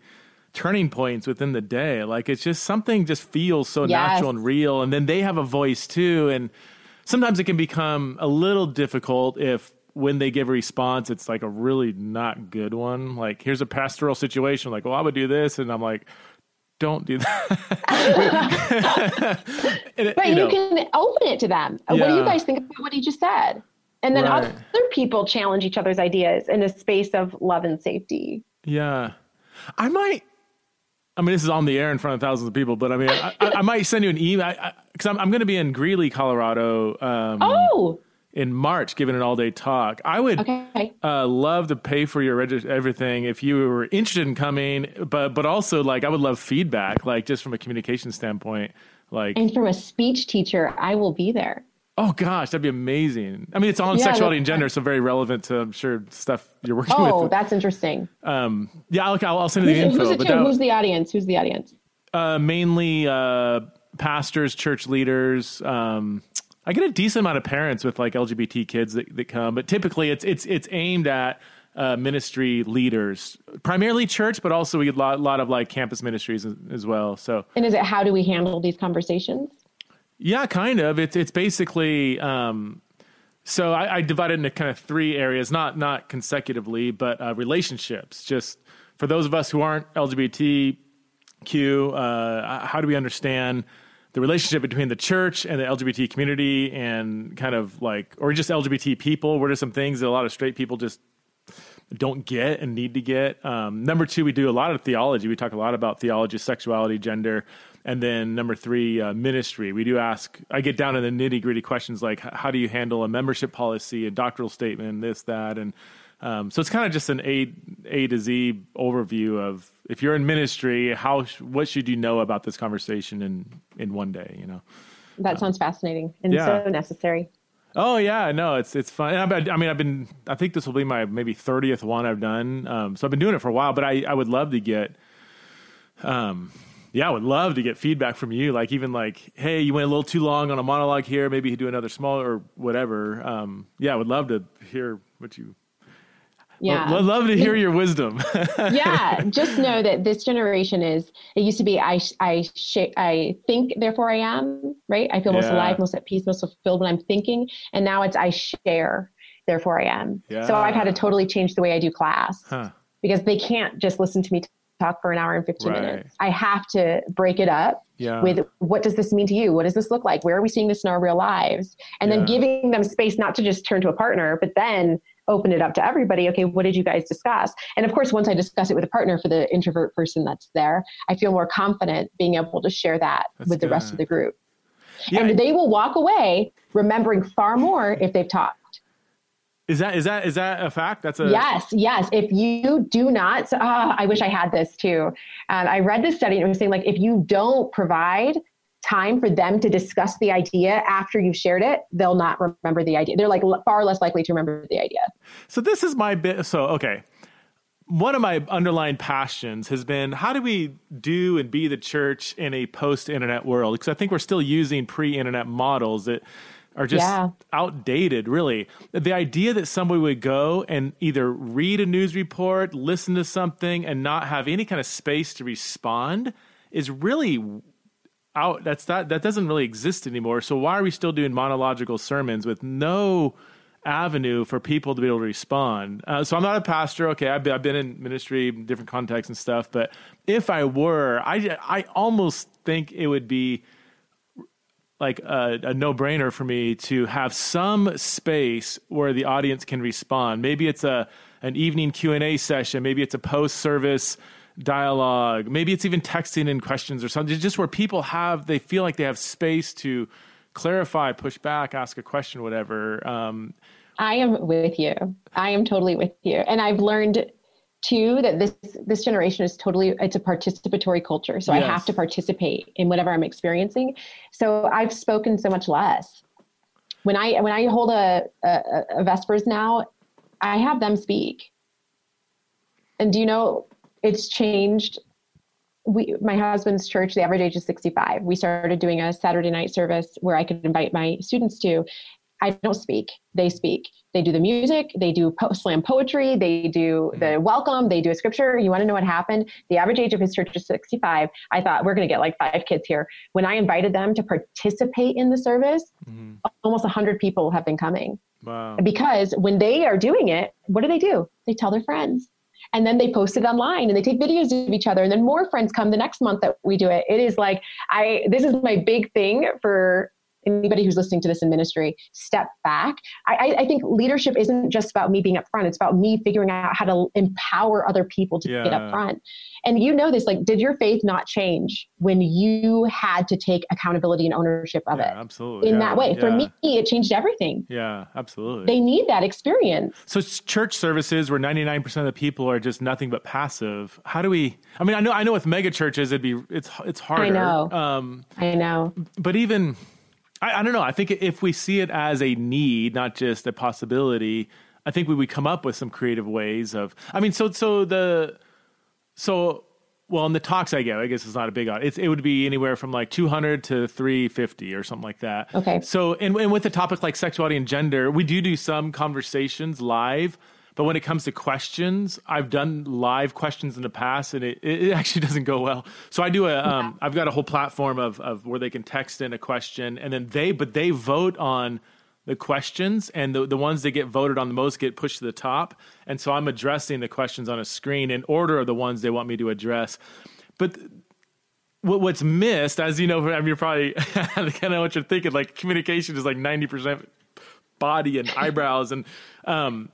turning points within the day. Like it's just something just feels so Yes. natural and real, and then they have a voice too. And sometimes it can become a little difficult if when they give a response, it's like a really not good one. Like here's a pastoral situation. Like, well, I would do this, and I'm like. Don't do that. <laughs> And, But you, know, can open it to them. Uh, What do you guys think about what he just said? And then Right. other people challenge each other's ideas in a space of love and safety. Yeah, I might. I mean, this is on the air in front of thousands of people, but I mean, I, I, I might send you an email because I'm, I'm going to be in Greeley, Colorado, um, Oh, in March, giving an all day talk. I would okay. uh, love to pay for your regist- everything if you were interested in coming, but but also like I would love feedback, like just from a communication standpoint. Like, And from a speech teacher, I will be there. oh gosh, that'd be amazing. I mean, it's on Yeah, sexuality and gender, so very relevant to I'm sure stuff you're working Oh, with. that's interesting. Um, yeah, I'll, I'll send you the info. who's it but to? that- Who's the audience? Who's the audience? uh, mainly uh, pastors, church leaders. Um, I get a decent amount of parents with like LGBT kids that, that come, but typically it's it's it's aimed at uh, ministry leaders, primarily church, but also we get a lot, lot of like campus ministries as, as well. So And is it how do we handle these conversations? yeah, kind of. It's it's basically. Um, so I, I divide it into kind of three areas, not not consecutively, but uh, relationships. Just for those of us who aren't LGBTQ, uh, how do we understand the relationship between the church and the LGBT community, and kind of like, or just LGBT people? What are some things that a lot of straight people just don't get and need to get. Um, number two, we do a lot of theology. We talk a lot about theology, sexuality, gender. And then number three, uh, ministry. We do ask, I get down to the nitty gritty questions like, how do you handle a membership policy, a doctrinal statement, this, that. And um, so it's kind of just an A, A to Z overview of if you're in ministry, how, what should you know about this conversation in, in one day, you know? That sounds fascinating and yeah. so necessary. Oh yeah, no, it's it's fun. I mean, I've been. I think this will be my maybe thirtieth one I've done. Um, so I've been doing it for a while. But I I would love to get. Um, yeah, I would love to get feedback from you. Like even like, hey, you went a little too long on a monologue here. Maybe you do another small or whatever. Um, yeah, I would love to hear what you. Yeah. I'd love to hear your wisdom. <laughs> yeah just know that this generation is it used to be i i sh- i think therefore i am right i feel most Yeah. alive most at peace most fulfilled when i'm thinking and now it's i share therefore i am Yeah. so i've had to totally change the way i do class Huh. because they can't just listen to me talk for an hour and 15 Right. minutes i have to break it up Yeah. with what does this mean to you what does this look like where are we seeing this in our real lives and Yeah. then giving them space not to just turn to a partner but then open it up to everybody okay what did you guys discuss and of course once i discuss it with a partner for the introvert person that's there i feel more confident being able to share that That's with the rest of the group Yeah. and they will walk away remembering far more if they've talked Is that is that is that a fact? That's a Yes, yes. If you do not, so, ah, I wish I had this too. Um, I read this study and it was saying like if you don't provide time for them to discuss the idea after you've shared it, they'll not remember the idea. They're like far less likely to remember the idea. So this is my bit. So okay, one of my underlying passions has been how do we do and be the church in a post-internet world? Because I think we're still using pre-internet models that are just Yeah. outdated. Really, the idea that somebody would go and either read a news report, listen to something, and not have any kind of space to respond is really out that's that that doesn't really exist anymore. So why are we still doing monological sermons with no avenue for people to be able to respond? Uh, so i'm not a pastor. Okay I've been, I've been in ministry in different contexts and stuff but if i were i i almost think it would be like a, a no-brainer for me to have some space where the audience can respond. Maybe it's a an evening q&a session. Maybe it's a post-service dialogue maybe it's even texting in questions or something just where people have they feel like they have space to clarify push back ask a question whatever um, I am with you. I am totally with you. And I've learned too that this this generation is totally it's a participatory culture. So I have to participate in whatever I'm experiencing. So I've spoken so much less. When I when I hold a, a, a Vespers now, I have them speak. And do you know it's changed? We, my husband's church, the average age is 65. We started doing a Saturday night service where I could invite my students to. I don't speak, they speak. They do the music, they do po- slam poetry, they do the Mm-hmm. welcome, they do a scripture. You want to know what happened? The average age of his church is 65. I thought we're going to get like five kids here. When I invited them to participate in the service, Mhm. almost 100 people have been coming Wow. because when they are doing it, what do they do? They tell their friends. And then they post it online and they take videos of each other. And then more friends come the next month that we do it. It is like, I, this is my big thing for anybody who's listening to this in ministry. Step back. I, I- think leadership isn't just about me being up front. It's about me figuring out how to empower other people to get Yeah. up front. And you know this, like, did your faith not change when you had to take accountability and ownership of yeah, it absolutely. in yeah, that way? For me, it changed everything. Yeah, absolutely. They need that experience. So church services where 99% of the people are just nothing but passive. How do we I mean I know I know with mega churches it'd be it's it's harder. I know. Um I know. but even I, I don't know, I think if we see it as a need, not just a possibility, I think we would come up with some creative ways of I mean so so the so well in the talks I get, I guess it's not a big it's it would be anywhere from like 200 to 350 or something like that. Okay. So, and, and with a topic like sexuality and gender, we do do some conversations live. But when it comes to questions, I've done live questions in the past, and it, it actually <laughs> doesn't go well. So I do a, um, I've got a whole platform of of where they can text in a question, and then they, but they vote on the questions, and the the ones that get voted on the most get pushed to the top. And so I'm addressing the questions on a screen in order of the ones they want me to address. But what, what's missed, as you know, I mean, you're probably <laughs> kind of what you're thinking. Like communication is like ninety percent body and eyebrows, and um,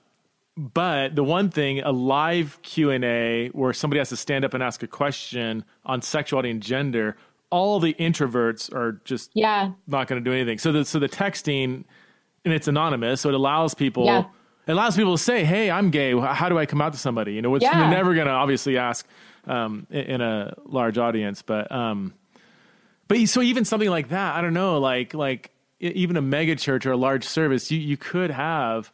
but the one thing, a live Q and A where somebody has to stand up and ask a question on sexuality and gender, all the introverts are just Yeah. not going to do anything. So the so the texting, and it's anonymous, so it allows people. Yeah. It allows people to say, "Hey, I'm gay. How do I come out to somebody?" You know, which Yeah. they're never going to obviously ask um, in, in a large audience, but um, but so even something like that, I don't know, like like even a mega church or a large service, you you could have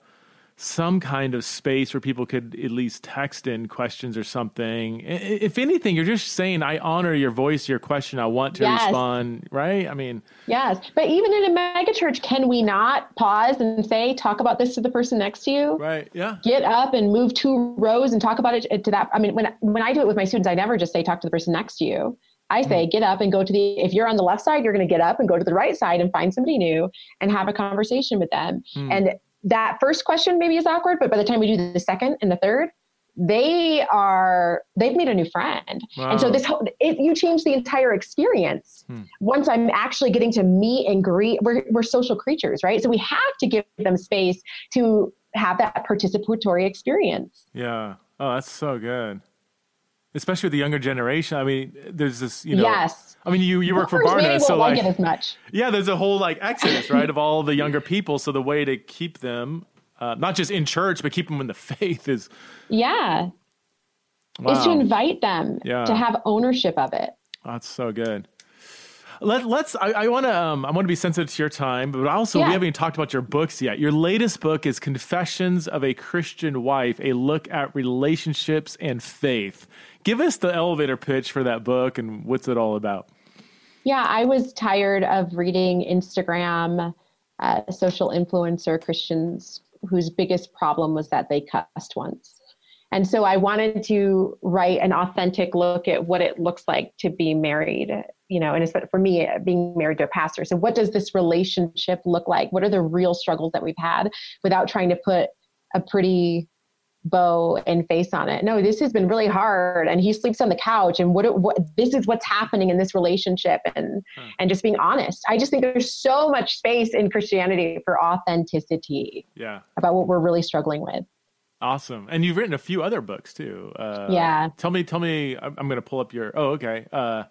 some kind of space where people could at least text in questions or something. If anything, you're just saying, "I honor your voice, your question. I want to Yes. respond." Right? I mean, Yes. But even in a megachurch, can we not pause and say, talk about this to the person next to you? right? Yeah. Get up and move two rows and talk about it to that. I mean, when when I do it with my students, I never just say talk to the person next to you. I say get up and go to the. If you're on the left side, you're going to get up and go to the right side and find somebody new and have a conversation with them. Hmm. And that first question maybe is awkward, but by the time we do the second and the third, they are they've made a new friend. And so this whole it, you change the entire experience. Hmm. Once I'm actually getting to meet and greet, we're we're social creatures, right? So we have to give them space to have that participatory experience. Yeah. Oh, that's so good. Especially with the younger generation. I mean, there's this, you know. yes. I mean, you you work for Barna, so like like, it as much. yeah, there's a whole like exodus, right, of all the <laughs> younger people. So the way to keep them, uh, not just in church, but keep them in the <laughs> faith is Yeah. wow. Is to invite them Yeah. to have ownership of it. That's so good. Let, let's. I, I want to. Um, I want to be sensitive to your time, but also we haven't even talked about your books yet. Your latest book is "Confessions of a Christian Wife: A Look at Relationships and Faith." Give us the elevator pitch for that book and what's it all about. Yeah, I was tired of reading Instagram uh, social influencer Christians whose biggest problem was that they cussed once. And so I wanted to write an authentic look at what it looks like to be married, you know, and it's for me, being married to a pastor. So, what does this relationship look like? What are the real struggles that we've had without trying to put a pretty bow and face on it. No, this has been really hard and he sleeps on the couch and what what this is what's happening in this relationship and Hmm. and just being honest. I just think there's so much space in Christianity for authenticity Yeah, about what we're really struggling with. awesome. And you've written a few other books too. Uh, Yeah. Tell me. Tell me. I'm, I'm going to pull up your. Oh, okay. Uh,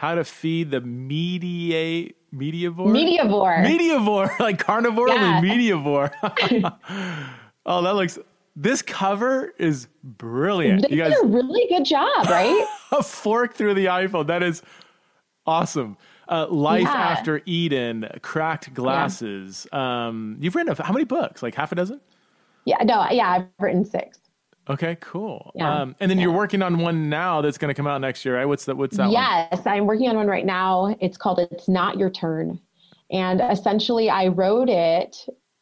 how to feed the mediate mediavore. Mediavore. Mediavore, <laughs> like carnivore, Yeah. and mediavore. <laughs> <laughs> oh, that looks. This cover is brilliant. they You did a really good job, right? a fork through the iPhone. That is awesome. Uh, Life Yeah. After Eden, Cracked Glasses. Um, you've written a, how many books? Like half a dozen? yeah, no, yeah, I've written six. Okay, cool. Yeah. Um, and then yeah. you're working on one now that's going to come out next year, right? What's that? What's that? Yes, one? I'm working on one right now. It's called "It's Not Your Turn," and essentially, I wrote it.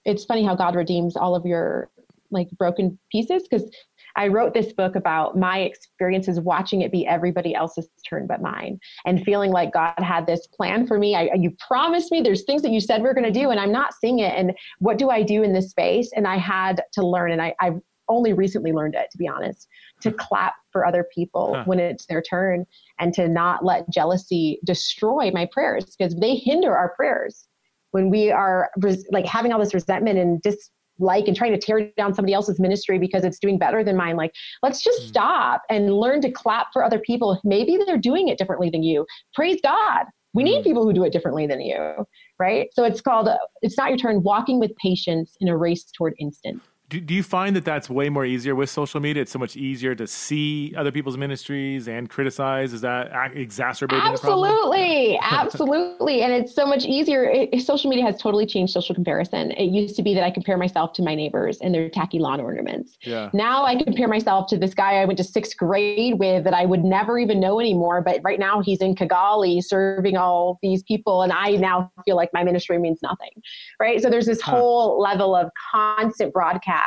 It's funny how God redeems all of your like broken pieces because I wrote this book about my experiences watching it be everybody else's turn but mine and feeling like God had this plan for me. I, you promised me there's things that you said we are going to do and I'm not seeing it. And what do I do in this space? And I had to learn and I, I've only recently learned it, to be honest, to clap for other people huh. when it's their turn and to not let jealousy destroy my prayers because they hinder our prayers when we are res- like having all this resentment and dislike and trying to tear down somebody else's ministry because it's doing better than mine. Like, let's just mm. stop and learn to clap for other people. Maybe they're doing it differently than you. Praise God. We need mm. people who do it differently than you, right? So it's called, it's not your turn, walking with patience in a race toward instant do, do you find that that's way more easier with social media? It's so much easier to see other people's ministries and criticize. Is that exacerbating absolutely, absolutely, and it's so much easier. It, social media has totally changed social comparison. It used to be that I compare myself to my neighbors and their tacky lawn ornaments. Yeah. Now I compare myself to this guy I went to sixth grade with that I would never even know anymore. But right now he's in Kigali serving all these people, and I now feel like my ministry means nothing. Right. So there's this huh. whole level of constant broadcast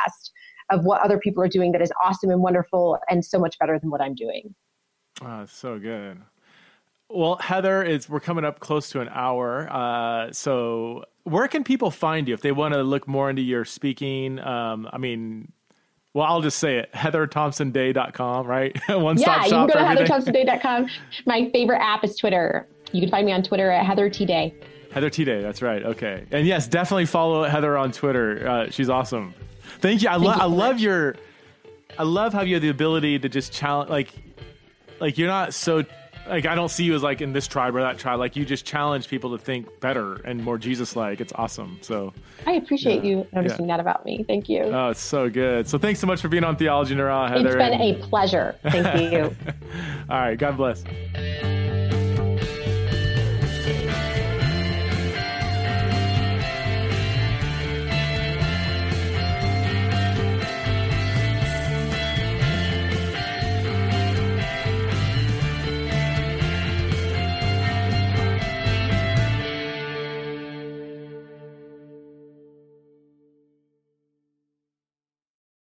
of what other people are doing that is awesome and wonderful and so much better than what I'm doing. Oh, so good. Well, Heather, is we're coming up close to an hour. Uh, so, where can people find you if they want to look more into your speaking? Um, I mean, well, I'll just say it heatherthompsonday.com, right? <laughs> One stop yeah, shop. Yeah, you can go to heatherthompsonday.com. My favorite app is Twitter. You can find me on Twitter at Heather T Day. Heather T Day, that's right. Okay. And yes, definitely follow Heather on Twitter. Uh, she's awesome. Thank you. I, lo- I love your. I love how you have the ability to just challenge, like, like you're not so like I don't see you as like in this tribe or that tribe. Like you just challenge people to think better and more Jesus-like. It's awesome. So I appreciate yeah, you noticing yeah. that about me. Thank you. Oh, it's so good. So thanks so much for being on Theology the Heather. It's been a pleasure. Thank you. <laughs> All right. God bless.